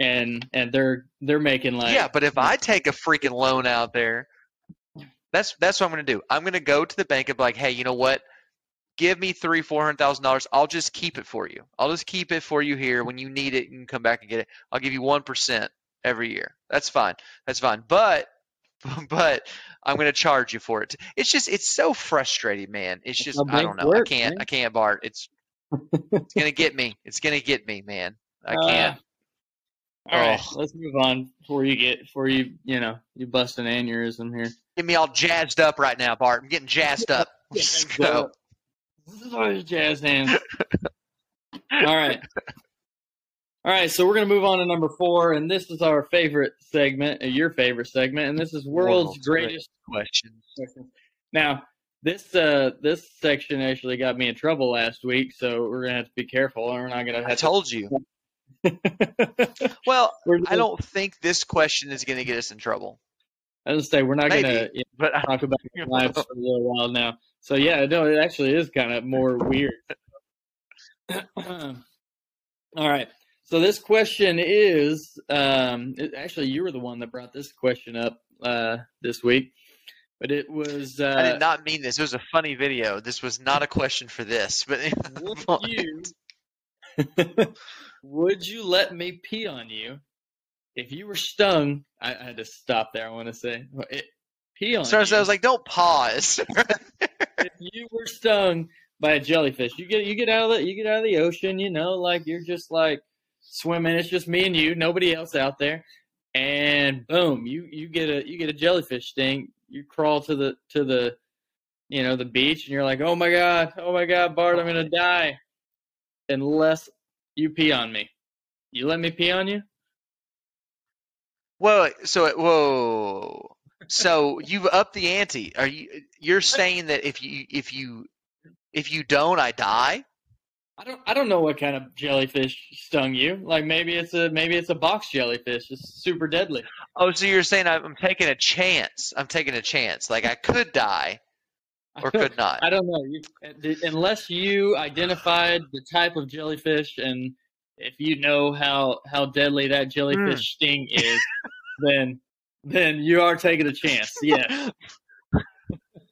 And and they're they're making like yeah, but if I take a freaking loan out there, that's that's what I'm going to do. I'm going to go to the bank and be like, hey, you know what? Give me three, four hundred thousand dollars. I'll just keep it for you. I'll just keep it for you here. When you need it, you can come back and get it. I'll give you one percent every year. That's fine. That's fine. But but I'm going to charge you for it. It's just it's so frustrating, man. It's just I don't know. I can't. man. I can't, Bartt. It's it's going to get me. It's going to get me, man. I can't. Uh, all right, Oh. let's move on before you get before you you know you bust an aneurysm here. Get me all jazzed up right now, Bartt. I'm getting jazzed up. Let's go. This is always jazz hands. All right. All right, so we're going to move on to number four, and this is our favorite segment, uh, your favorite segment, and this is world's, World's great- greatest questions. questions. Now, this uh, this section actually got me in trouble last week, so we're going to have to be careful, and we're not going to I told you. Well, we're I don't think this question is going to get us in trouble. I was say we're not going to. But I, talk about lives for a little while now. So yeah, no, it actually is kind of more weird. All right. So this question is um, it, actually you were the one that brought this question up uh, this week, but it was uh, I did not mean this. It was a funny video. This was not a question for this. But would you would you let me pee on you if you were stung? I, I had to stop there. I want to say it, pee on so, you. so I was like, don't pause. If you were stung by a jellyfish, you get you get out of the you get out of the ocean, you know, like you're just like swimming. It's just me and you, nobody else out there, and boom, you you get a you get a jellyfish sting. You crawl to the to the you know the beach, and you're like, oh my god, oh my god, Bartt, I'm gonna die, unless you pee on me. You let me pee on you? wait, so whoa. So you've upped the ante. Are you? You're saying that if you if you if you don't, I die? I don't I don't know what kind of jellyfish stung you. Like maybe it's a maybe it's a box jellyfish. It's super deadly. Oh, so you're saying I'm taking a chance? I'm taking a chance. Like I could die or could not. I don't know. You, unless you identified the type of jellyfish and if you know how how deadly that jellyfish Hmm. sting is, then then you are taking a chance. Yeah.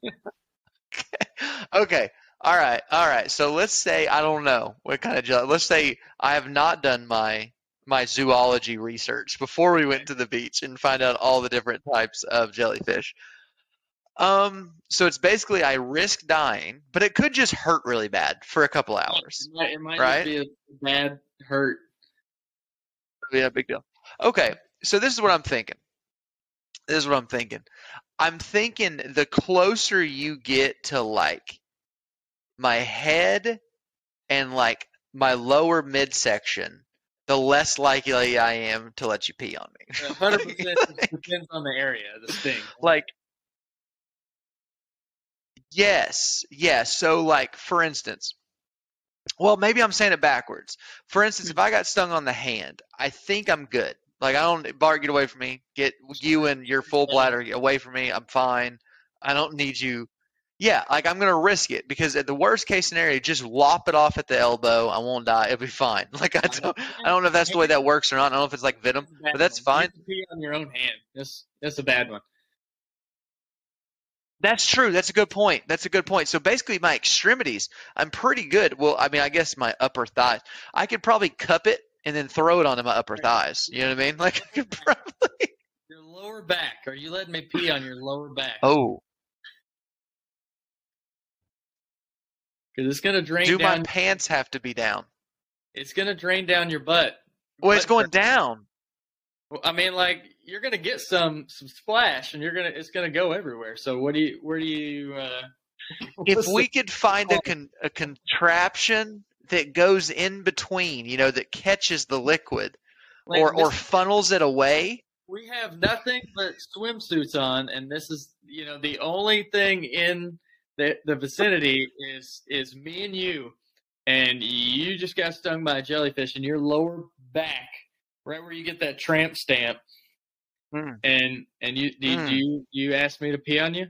okay. All right. All right. So let's say I don't know what kind of jelly. Let's say I have not done my my zoology research before we went to the beach and find out all the different types of jellyfish. Um. So it's basically I risk dying, but it could just hurt really bad for a couple hours. It might, it might Right? just be a bad hurt. Yeah, big deal. Okay, so this is what I'm thinking. This is what I'm thinking. I'm thinking the closer you get to like my head and like my lower midsection, the less likely I am to let you pee on me. hundred percent depends on the area, the sting. like yes yes so like for instance Well, maybe I'm saying it backwards. For instance, if I got stung on the hand, I think I'm good. Like I don't Bartt, get away from me. Get you and your full bladder away from me. I'm fine. I don't need you. Yeah, like I'm gonna risk it because at the worst case scenario, just lop it off at the elbow. I won't die. It'll be fine. Like I don't, I don't know if that's the way that works or not. I don't know if it's like venom, but that's fine. You on your own hand. That's that's a bad one. That's true. That's a good point. That's a good point. So basically, my extremities, I'm pretty good. Well, I mean, I guess my upper thighs, I could probably cup it and then throw it onto my upper thighs. You know what I mean? Like I could probably. Your lower back. Are you letting me pee on your lower back? Oh, because it's gonna drain do my down. pants have to be down? It's gonna drain down your butt. Well, it's going down. Well, I mean, like you're gonna get some some splash, and you're gonna it's gonna go everywhere. So what do you where do you? Uh, If we could find a con- a contraption that goes in between, you know, that catches the liquid like, or or funnels it away. we have nothing but swimsuits on, and this is you know the only thing in the the vicinity is is me and you, and you just got stung by a jellyfish in your lower back, right where you get that tramp stamp, Mm. and and you did Mm. you you asked me to pee on you?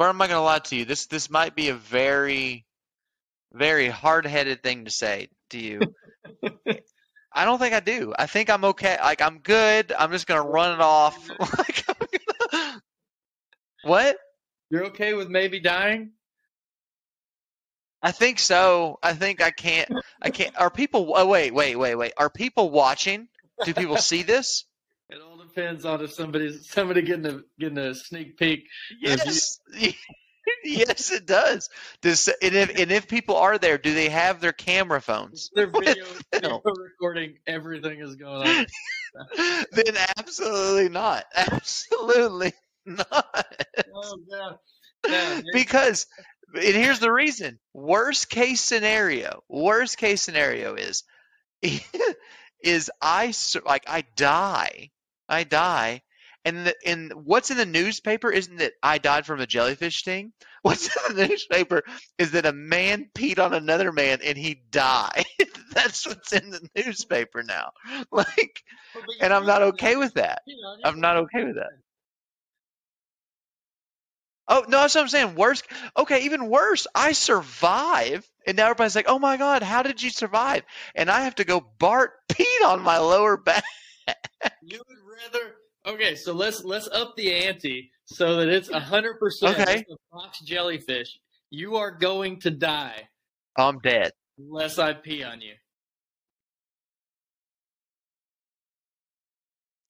But I'm not gonna lie to you. This this might be a very, very hard headed thing to say to you. I don't think I do. I think I'm okay. Like I'm good. I'm just gonna run it off. Like, gonna- what? You're okay with maybe dying? I think so. I think I can't. I can't. Are people? Oh, wait, wait, wait, wait. Are people watching? Do people see this? It all depends on if somebody's somebody getting a getting a sneak peek. If you- Yes. yes, it does. Does and if and if people are there, do they have their camera phones? Their with video, video recording everything is going on. then absolutely not. Absolutely not. Oh god. Yeah, because and here's the reason. Worst case scenario. Worst case scenario is is I like I die. I die. And the, and what's in the newspaper isn't that I died from a jellyfish sting. What's in the newspaper is that a man peed on another man and he died. That's what's in the newspaper now. Like, and I'm not okay with that. I'm not okay with that. Oh no, that's what I'm saying. Worse. Okay, even worse. I survive, and now everybody's like, "Oh my god, how did you survive?" And I have to go. Bartt peed on my lower back. You rather Okay, so let's let's up the ante so that it's hundred percent Okay. a box jellyfish. You are going to die I'm dead. unless I pee on you.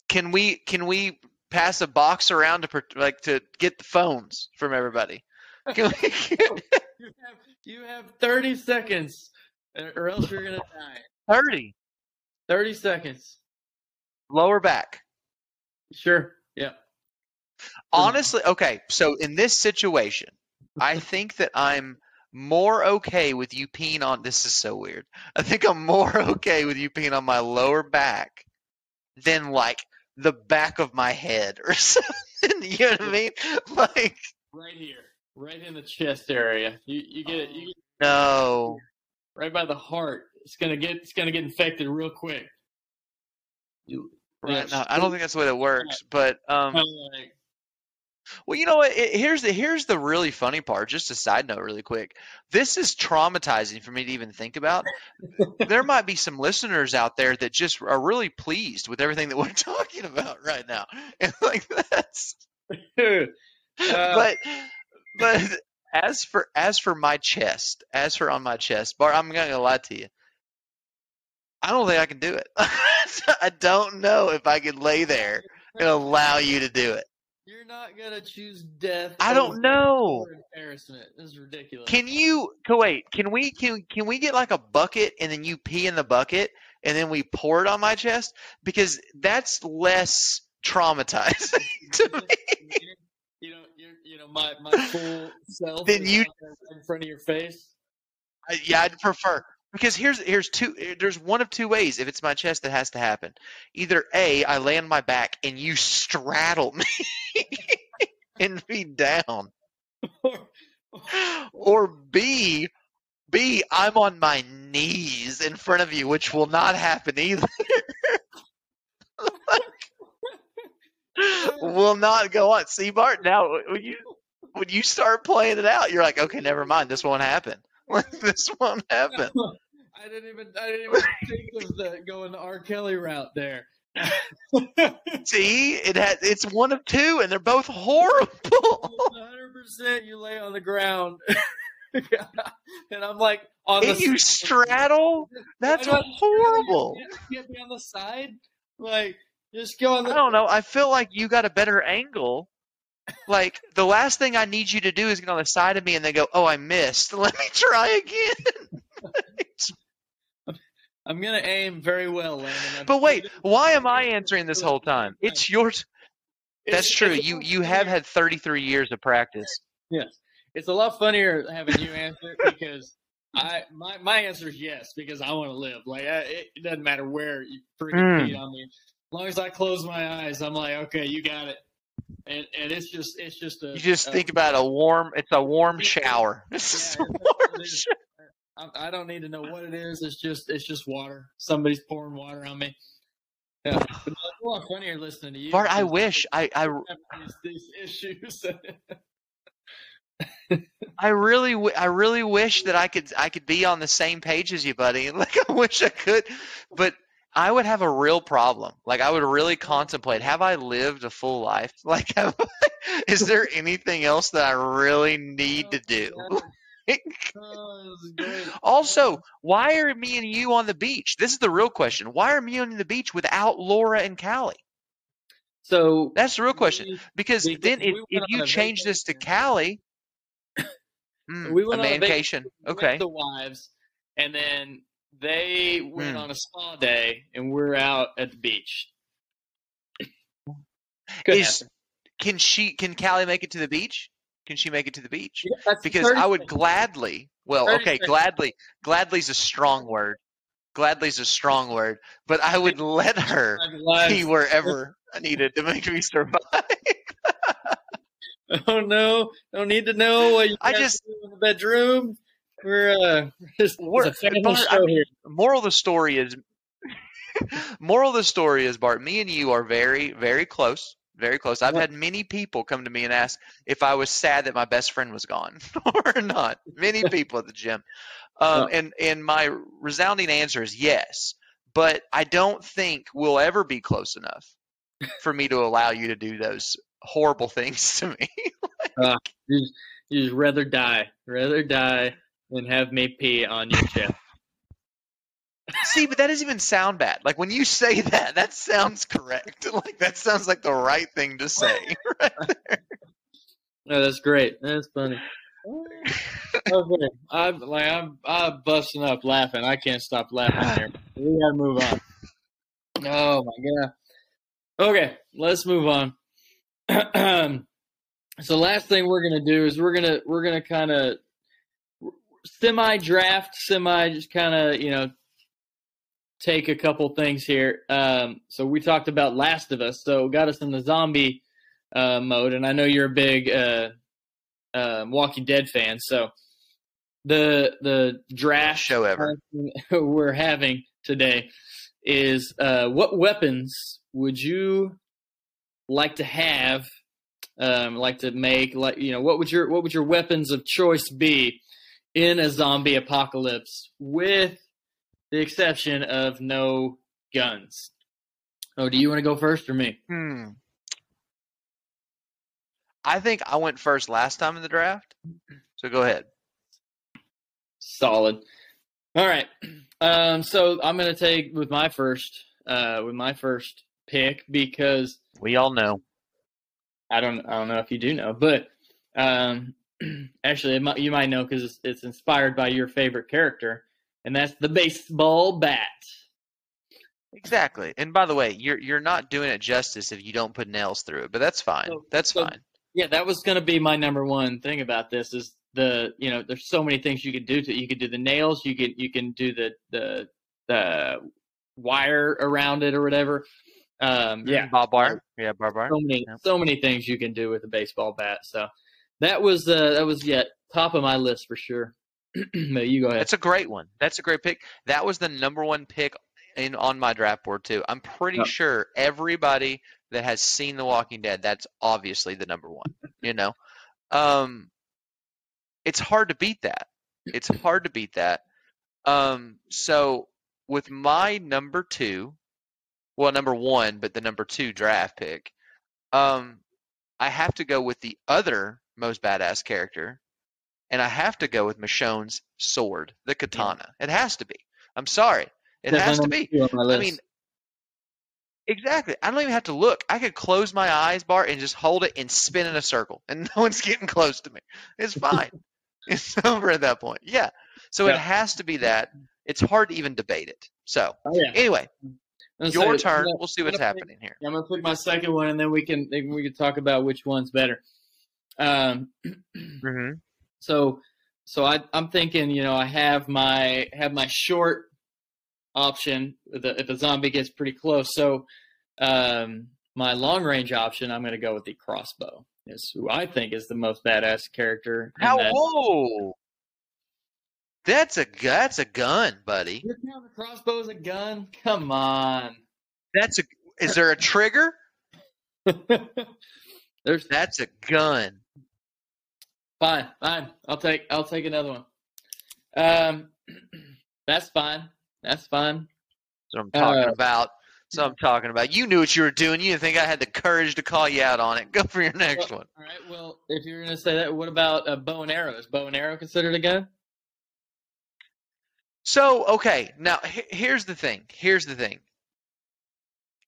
Can we? Can we pass a box around to like to get the phones from everybody? You have you have thirty seconds, or or else you're gonna die. Thirty. Thirty seconds. Lower back. Sure. Yeah. Honestly, okay. So in this situation, I think that I'm more okay with you peeing on. This is so weird. I think I'm more okay with you peeing on my lower back than like the back of my head or something. You know what I mean? Like, Right here. Right in the chest area. You you get it. You oh, get no. right by the heart. It's gonna get it's gonna get infected real quick. You, Right, no, I don't think that's the way that works. But um, Well, you know what? It, here's the here's the really funny part. Just a side note, really quick. This is traumatizing for me to even think about. there might be some listeners out there that just are really pleased with everything that we're talking about right now, and like that's. Uh, but but as for as for my chest, as for on my chest, Bartt, I'm not gonna lie to you. I don't think I can do it. I don't know if I could lay there and allow you to do it. You're not gonna choose death. I don't know. Embarrassment. This is ridiculous. Can you wait? Can we can can we get like a bucket and then you pee in the bucket and then we pour it on my chest because that's less traumatizing to me. You know, you're, you know, my my full self. Then you- in front of your face. I- Yeah, I'd prefer because here's here's two there's one of two ways if it's my chest that has to happen. Either A, I lay on my back and you straddle me and me down. or, B, B, I'm on my knees in front of you, which will not happen either. will not go on. See, Bartt, now when you when you start playing it out, you're like, okay, never mind. This won't happen. Like this won't happen. I didn't even I didn't even think of the going the R. Kelly route there. See, it has it's one of two, and they're both horrible. Hundred percent, you lay on the ground, and I'm like on And the you straddle. That's Why do I- horrible. Get, me on the side, like just go on I don't know. I feel like you got a better angle. Like the last thing I need you to do is get on the side of me and then go, "Oh, I missed. Let me try again." I'm gonna aim very well, Landon. But wait, why am I answering this whole time? It's yours. That's true. You you have had 33 years of practice. Yes, it's a lot funnier having you answer because I my my answer is yes because I want to live. Like I, it, it doesn't matter where you freaking Mm. beat on me. As long as I close my eyes, I'm like, okay, you got it. And and it's just it's just a. You just a- think about a warm. It's a warm shower. This Yeah, a warm. I, I don't need to know what it is. It's just it's just water. Somebody's pouring water on me. Yeah, but it's a lot funnier listening to you. Bartt, I wish I I these, these issues. I really, w- I really wish that I could, I could be on the same page as you, buddy. Like I wish I could, but I would have a real problem. Like I would really contemplate: Have I lived a full life? Like, have, is there anything else that I really need to do? Oh, this is great. Also, why are me and you on the beach? This is the real question. Why are me on the beach without Laura and Callie? So That's the real question. Because Because then, if, we if you on change this to. Callie, mm, We a went on a vac- vacation. we Okay. The wives, and then they went Hmm. on a spa day, and we're out at the beach. Is can she can Callie make it to the beach? Can she make it to the beach? Yeah, Because I would seconds. gladly. Well, okay, seconds. gladly. Gladly's a strong word. Gladly's a strong word, but I would let her be wherever I needed to make me survive. Oh no! Don't need to know what you I just- do in the bedroom. We're uh, just We're- it's a family Bartt, I mean, here. Moral of the story is moral of the story is Bartt, me and you are very, very close. Very close. I've had many people come to me and ask if I was sad that my best friend was gone or not. Many people at the gym. Um, and, and my resounding answer is yes. But I don't think we'll ever be close enough for me to allow you to do those horrible things to me. you'd, you just rather die, rather die than have me pee on your chest. See, but that doesn't even sound bad. Like when you say that, that sounds correct. Like that sounds like the right thing to say. No, that's great. That's funny. okay, I'm like I'm I'm busting up laughing. I can't stop laughing here. We gotta move on. Oh my god. Okay, let's move on. so last thing we're gonna do is we're gonna we're gonna kind of semi draft, semi just kind of you know take a couple things here. Um, so we talked about Last of Us, so got us in the zombie uh, mode, and I know you're a big uh, uh, Walking Dead fan, so the the draft Show ever. we're having today is uh, what weapons would you like to have, um, like to make, like you know, what would your what would your weapons of choice be in a zombie apocalypse, with the exception of no guns? Oh, do you want to go first or me? Hmm. I think I went first last time in the draft. So go ahead. Solid. All right. Um, so I'm gonna take with my first uh, with my first pick because We all know. I don't I don't know if you do know, but um, actually it might, you might know because it's, it's inspired by your favorite character, and that's the baseball bat. Exactly. And by the way, you're you're not doing it justice if you don't put nails through it, but that's fine. So- that's so- fine. Yeah, that was gonna be my number one thing about this is the you know there's so many things you could do to it. You could do the nails, you could you can do the the the wire around it or whatever. Um, yeah, Bob Bar. Yeah, Bar Bar. so many Yep. so many things you can do with a baseball bat. So that was uh, that was yet top of my list for sure. no, you go ahead. That's a great one. That's a great pick. That was the number one pick in on my draft board too. I'm pretty Yep. sure everybody that has seen The Walking Dead, that's obviously the number one. You know, um, it's hard to beat that. It's hard to beat that. Um, so with my number two, well, number one, but the number two draft pick, um, I have to go with the other most badass character, and I have to go with Michonne's sword, the katana. It has to be. I'm sorry, it has to be. two on my I mean, exactly. I don't even have to look. I could close my eyes, Bartt, and just hold it and spin in a circle, and no one's getting close to me. It's fine. it's over at that point. Yeah. So Yeah. it has to be that. It's hard to even debate it. So oh, yeah. anyway, your gonna turn. Gonna- We'll see what's pick- happening here. I'm gonna pick my second one, and then we can then we can talk about which one's better. Um, Mm-hmm. so so I I'm thinking, you know, I have my have my short option if the, if the zombie gets pretty close. So um, my long range option, I'm going to go with the crossbow. Is who I think is the most badass character. How? that. Whoa! That's a that's a gun, buddy. You count the crossbow as a gun? Come on. That's a. Is there a trigger? There's That's a gun. Fine, fine. I'll take I'll take another one. Um, that's fine. That's fine. That's what I'm talking Uh, about. So I'm talking about. You knew what you were doing. You didn't think I had the courage to call you out on it. Go for your next one. All right. Well, if you're gonna say that, what about a bow and arrow? Is bow and arrow considered a gun? So, okay, now he- here's the thing. Here's the thing.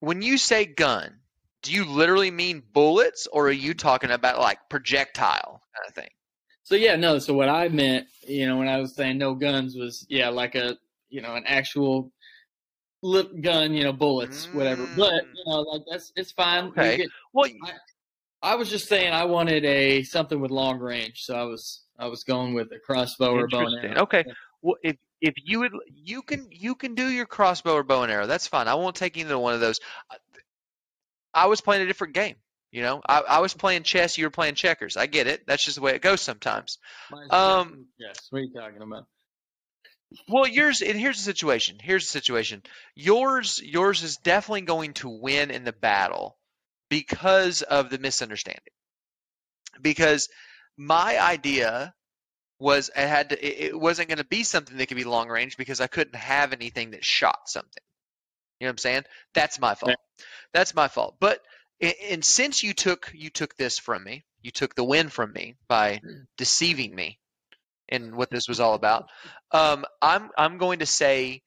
When you say gun, do you literally mean bullets or are you talking about like projectile kind of thing? So yeah, no. So what I meant, you know, when I was saying no guns was yeah, like a you know an actual lip gun, you know, bullets, whatever. But Mm. you know, like that's it's fine. Okay. get- Well, I was just saying I wanted a something with long range, so I was I was going with a crossbow or bow and arrow. Okay. well, if if you would, you can you can do your crossbow or bow and arrow. That's fine. I won't take either one of those. I- I was playing a different game. You know, I, I was playing chess. You were playing checkers. I get it. That's just the way it goes sometimes. Um, yes. What are you talking about? Well, yours and here's the situation. Here's the situation. Yours yours is definitely going to win in the battle because of the misunderstanding. Because my idea was it had to, it it wasn't going to be something that could be long range because I couldn't have anything that shot something. You know what I'm saying? That's my fault. That's my fault. But and, since you took you took this from me, you took the win from me by deceiving me in what this was all about. Um, I'm I'm going to say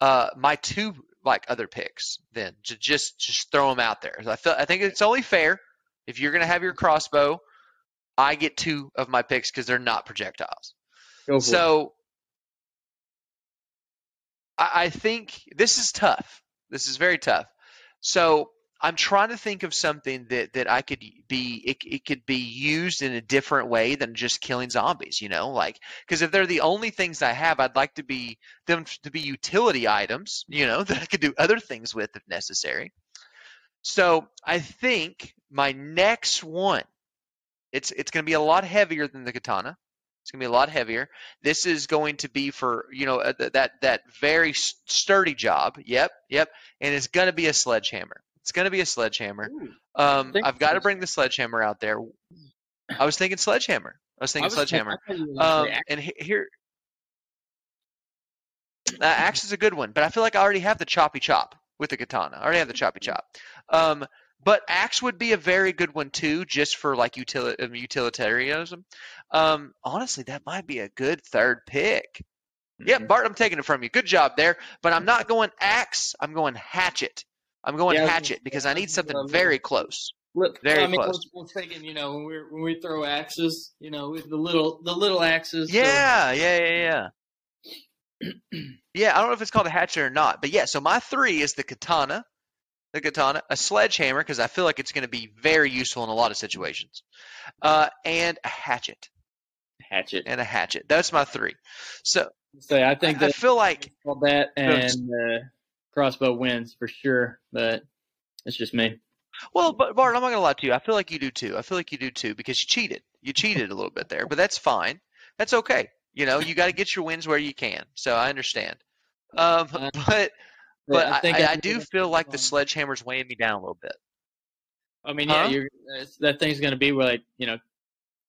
uh, my two like other picks. Then to just just throw them out there. I feel I think it's only fair if you're going to have your crossbow. I get two of my picks because they're not projectiles. Go for it. So I, I think this is tough. This is very tough. So I'm trying to think of something that, that I could be it, it could be used in a different way than just killing zombies, you know, like because if they're the only things I have, I'd like to be them to be utility items, you know, that I could do other things with if necessary. So I think my next one, it's it's going to be a lot heavier than the katana. It's going to be a lot heavier. This is going to be for you know uh, that that very sturdy job. Yep, yep. And it's going to be a sledgehammer. It's going to be a sledgehammer. Ooh, Um, I've got to bring the sledgehammer out there. I was thinking sledgehammer. I was I thinking was- sledgehammer. I were gonna Um, and he- here, uh, axe is a good one, but I feel like I already have the choppy chop with the katana. I already have the choppy chop. Um, but axe would be a very good one too, just for like utili- um, utilitarianism. Um, honestly, that might be a good third pick. Yeah, Mhm. Bartt, I'm taking it from you. Good job there. But I'm not going axe. I'm going hatchet. I'm going Yeah, I hatchet because I I need something very close. Look, Very I mean, close. We're, thinking, you know, when we when we throw axes, you know, with the little the little axes. so- Yeah, yeah, yeah, yeah. yeah, I don't know if it's called a hatchet or not, but yeah. So my three is the katana, the katana, a sledgehammer because I feel like it's going to be very useful in a lot of situations, uh, and a hatchet hatchet. and a hatchet. That's my three. So Say, I I, think I that feel like that and uh, crossbow wins for sure, but it's just me. Well, but Bartt, I'm not gonna lie to you. I feel like you do too. I feel like you do too because you cheated. You cheated a little bit there, but that's fine. That's okay. You know, you got to get your wins where you can. So I understand. Um, but but I I, think I, I I do feel like the sledgehammer's weighing me down a little bit. I mean, yeah, Huh? you're that thing's going to be like you know,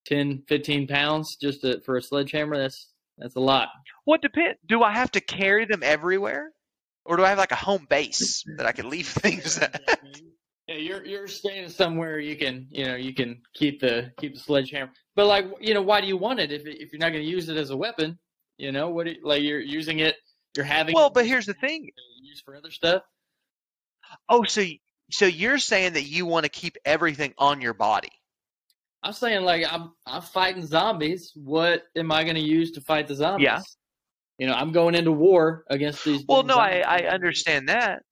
10, 15 pounds just to, for a sledgehammer. That's that's a lot. What depend? Do I have to carry them everywhere, or do I have like a home base mm-hmm. that I can leave things at? Yeah, you're you're staying somewhere you can you know you can keep the keep the sledgehammer. But like you know, why do you want it if if you're not going to use it as a weapon? You know, what you, like you're using it, you're having Well, but here's the thing. used for other stuff. Oh, so so you're saying that you want to keep everything on your body? I'm saying like I'm I'm fighting zombies. What am I going to use to fight the zombies? Yeah. You know, I'm going into war against these. Well, no, I. I understand that.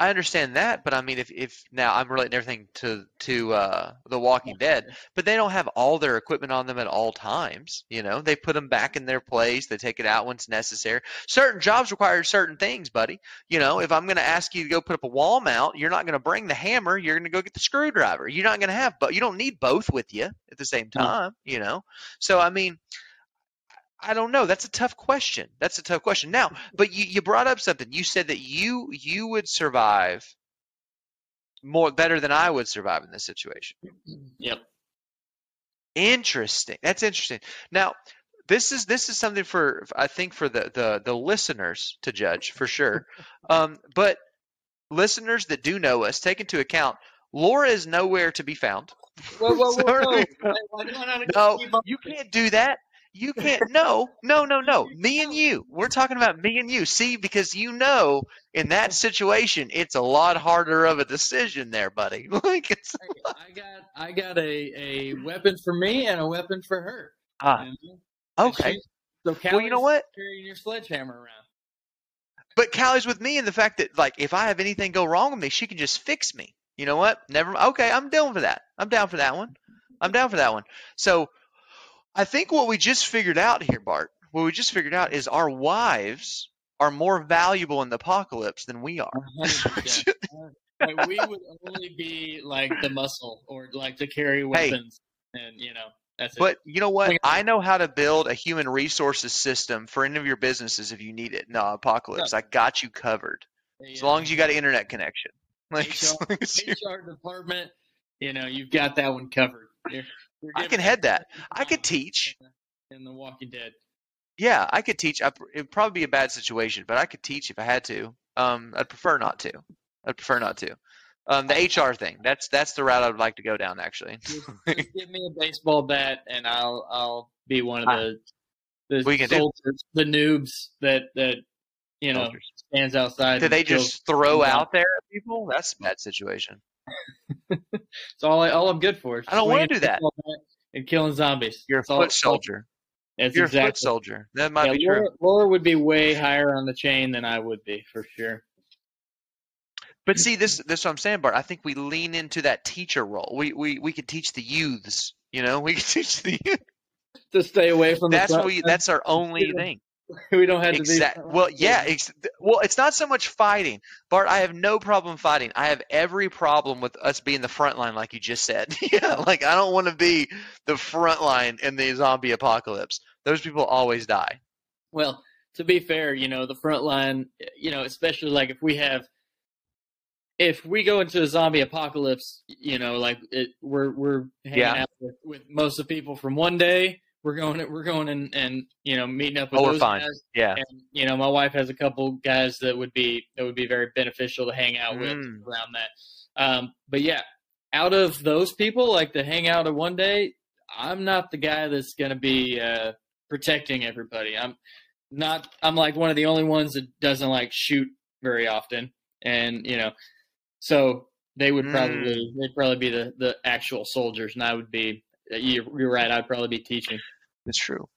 I understand that, but I mean, if, if now I'm relating everything to to uh, The Walking Dead, but they don't have all their equipment on them at all times. You know, they put them back in their place. They take it out when it's necessary. Certain jobs require certain things, buddy. You know, if I'm going to ask you to go put up a wall mount, you're not going to bring the hammer. You're going to go get the screwdriver. You're not going to have, but you don't need both with you at the same No. time. You know, so I mean, I don't know. That's a tough question. That's a tough question. Now, but you, you brought up something. You said that you you would survive more better than I would survive in this situation. Yep. Interesting. That's interesting. Now, this is this is something for I think for the the the listeners to judge for sure. Um, but listeners that do know us, take into account Laura is nowhere to be found. Whoa, whoa, whoa, Sorry. whoa. Why do I not No, you can't do that. You can't. No, no, no, no. Me and you. We're talking about me and you. See, because you know, in that situation, it's a lot harder of a decision there, buddy. Like it's I got I got a, a weapon for me and a weapon for her. ah, you know? Okay. So Well, you know what? Carrying your sledgehammer around. But Callie's with me and the fact that, like, if I have anything go wrong with me, she can just fix me. You know what? Never. Okay, I'm down for that. I'm down for that one. I'm down for that one. So, I think what we just figured out here, Bartt, what we just figured out is our wives are more valuable in the apocalypse than we are. Like, we would only be like the muscle or like to carry weapons, and you know that's it. But you know what? I know how to build a human resources system for any of your businesses if you need it. No, apocalypse. I got you covered. As long as you got an internet connection. Like, HR long as you- HR department, you know, you've got that one covered. You're I can head that. I could teach. in The Walking Dead. Yeah, I could teach. I, it'd probably be a bad situation, but I could teach if I had to. Um, I'd prefer not to. I'd prefer not to. Um, the HR thing. That's that's the route I would like to go down. Actually, Just, just give me a baseball bat, and I'll I'll be one of Ah. the the We can do- the noobs that that you know Soldiers. stands outside. do they just throw out there at people? That's a bad situation. It's all I, all I'm good for. I don't wanna do that. And killing zombies. You're a That's foot soldier. That's You're a foot soldier. That might yeah, be Laura, true. Laura would be way higher on the chain than I would be for sure. But see, this this is what I'm saying, Bartt. I think we lean into that teacher role. We we we could teach the youths. You know, we could teach the. To stay away from That's we. That's our only thing. we don't have to Exact. be. Well, yeah. Ex- well, it's not so much fighting, Bartt. I have no problem fighting. I have every problem with us being the front line, like you just said. yeah, like I don't want to be the front line in the zombie apocalypse. Those people always die. Well, to be fair, you know, the front line, you know, especially like if we have, if we go into a zombie apocalypse, you know, like it, we're we're hanging Yeah. out with, with most of the people from one day. We're going, we're going and and you know meeting up with Oh, we're those fine. guys. Yeah. And you know, my wife has a couple guys that would be that would be very beneficial to hang out with Mm. around that. Um, but yeah, out of those people, like to hang out of one day, I'm not the guy that's going to be uh, protecting everybody. I'm not. I'm like one of the only ones that doesn't like shoot very often, and you know, so they would probably they'd probably be the the actual soldiers, and I would be. You're, you're right. I'd probably be teaching. That's true.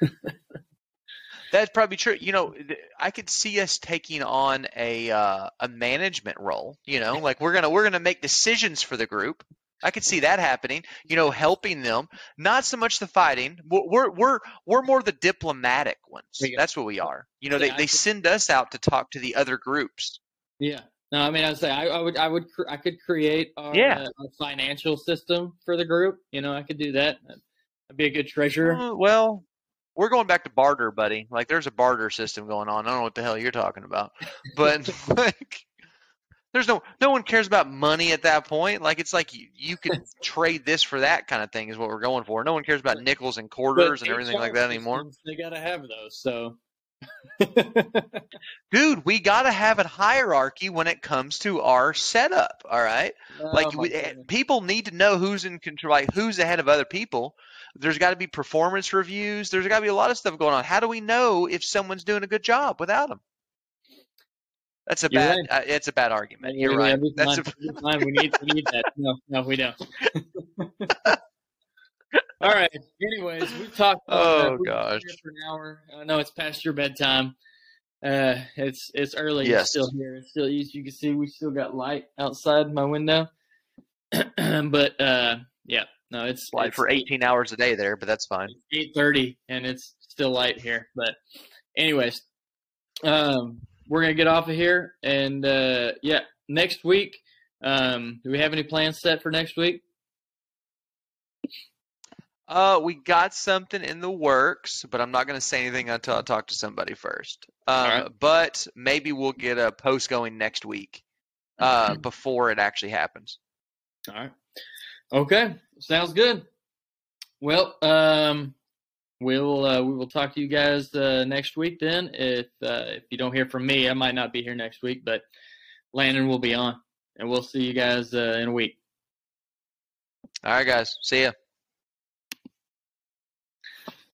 That's probably true. You know, I could see us taking on a uh, a management role. You know, like we're gonna we're gonna make decisions for the group. I could see that happening. You know, helping them. Not so much the fighting. We're we're we're, we're more the diplomatic ones. Yeah. That's what we are. You know, Yeah, they I they could- send us out to talk to the other groups. Yeah, No, I mean, I would say I, I would, I would, I could create our, Yeah. uh, our financial system for the group. You know, I could do that. I'd be a good treasurer. Uh, well, we're going back to barter, buddy. Like there's a barter system going on. I don't know what the hell you're talking about, but like, there's no no one cares about money at that point. Like it's like you, you can trade this for that kind of thing is what we're going for. No one cares about nickels and But quarters and everything like that anymore. systems, They gotta have those. So, Dude, we got to have a hierarchy when it comes to our setup. All right. like Oh, my we, eh, people need to know who's in control like who's ahead of other people there's got to be performance reviews there's got to be a lot of stuff going on how do we know if someone's doing a good job without them that's a You're bad right. uh, it's a bad argument Yeah, you're yeah, right that's a, we need we need that. No, no, we don't. All right. Anyways, we talked. Oh, gosh. for an hour. I know it's past your bedtime. Uh, it's it's early. Yes. It's still here. It's still you, you can see we still got light outside my window. but uh, yeah, no, it's like it's for 18 hours a day there but that's fine eight thirty and it's still light here. But anyways, um, we're gonna get off of here and uh, yeah, next week. Um, do we have any plans set for next week? Uh we got something in the works but i'm not going to say anything until i talk to somebody first um right. but maybe we'll get a post going next week uh before it actually happens All right. Okay. Sounds good. Well, um, we'll uh, we will talk to you guys uh, next week. Then, if uh, if you don't hear from me, I might not be here next week, but Landon will be on, and we'll see you guys uh, in a week. all right guys see ya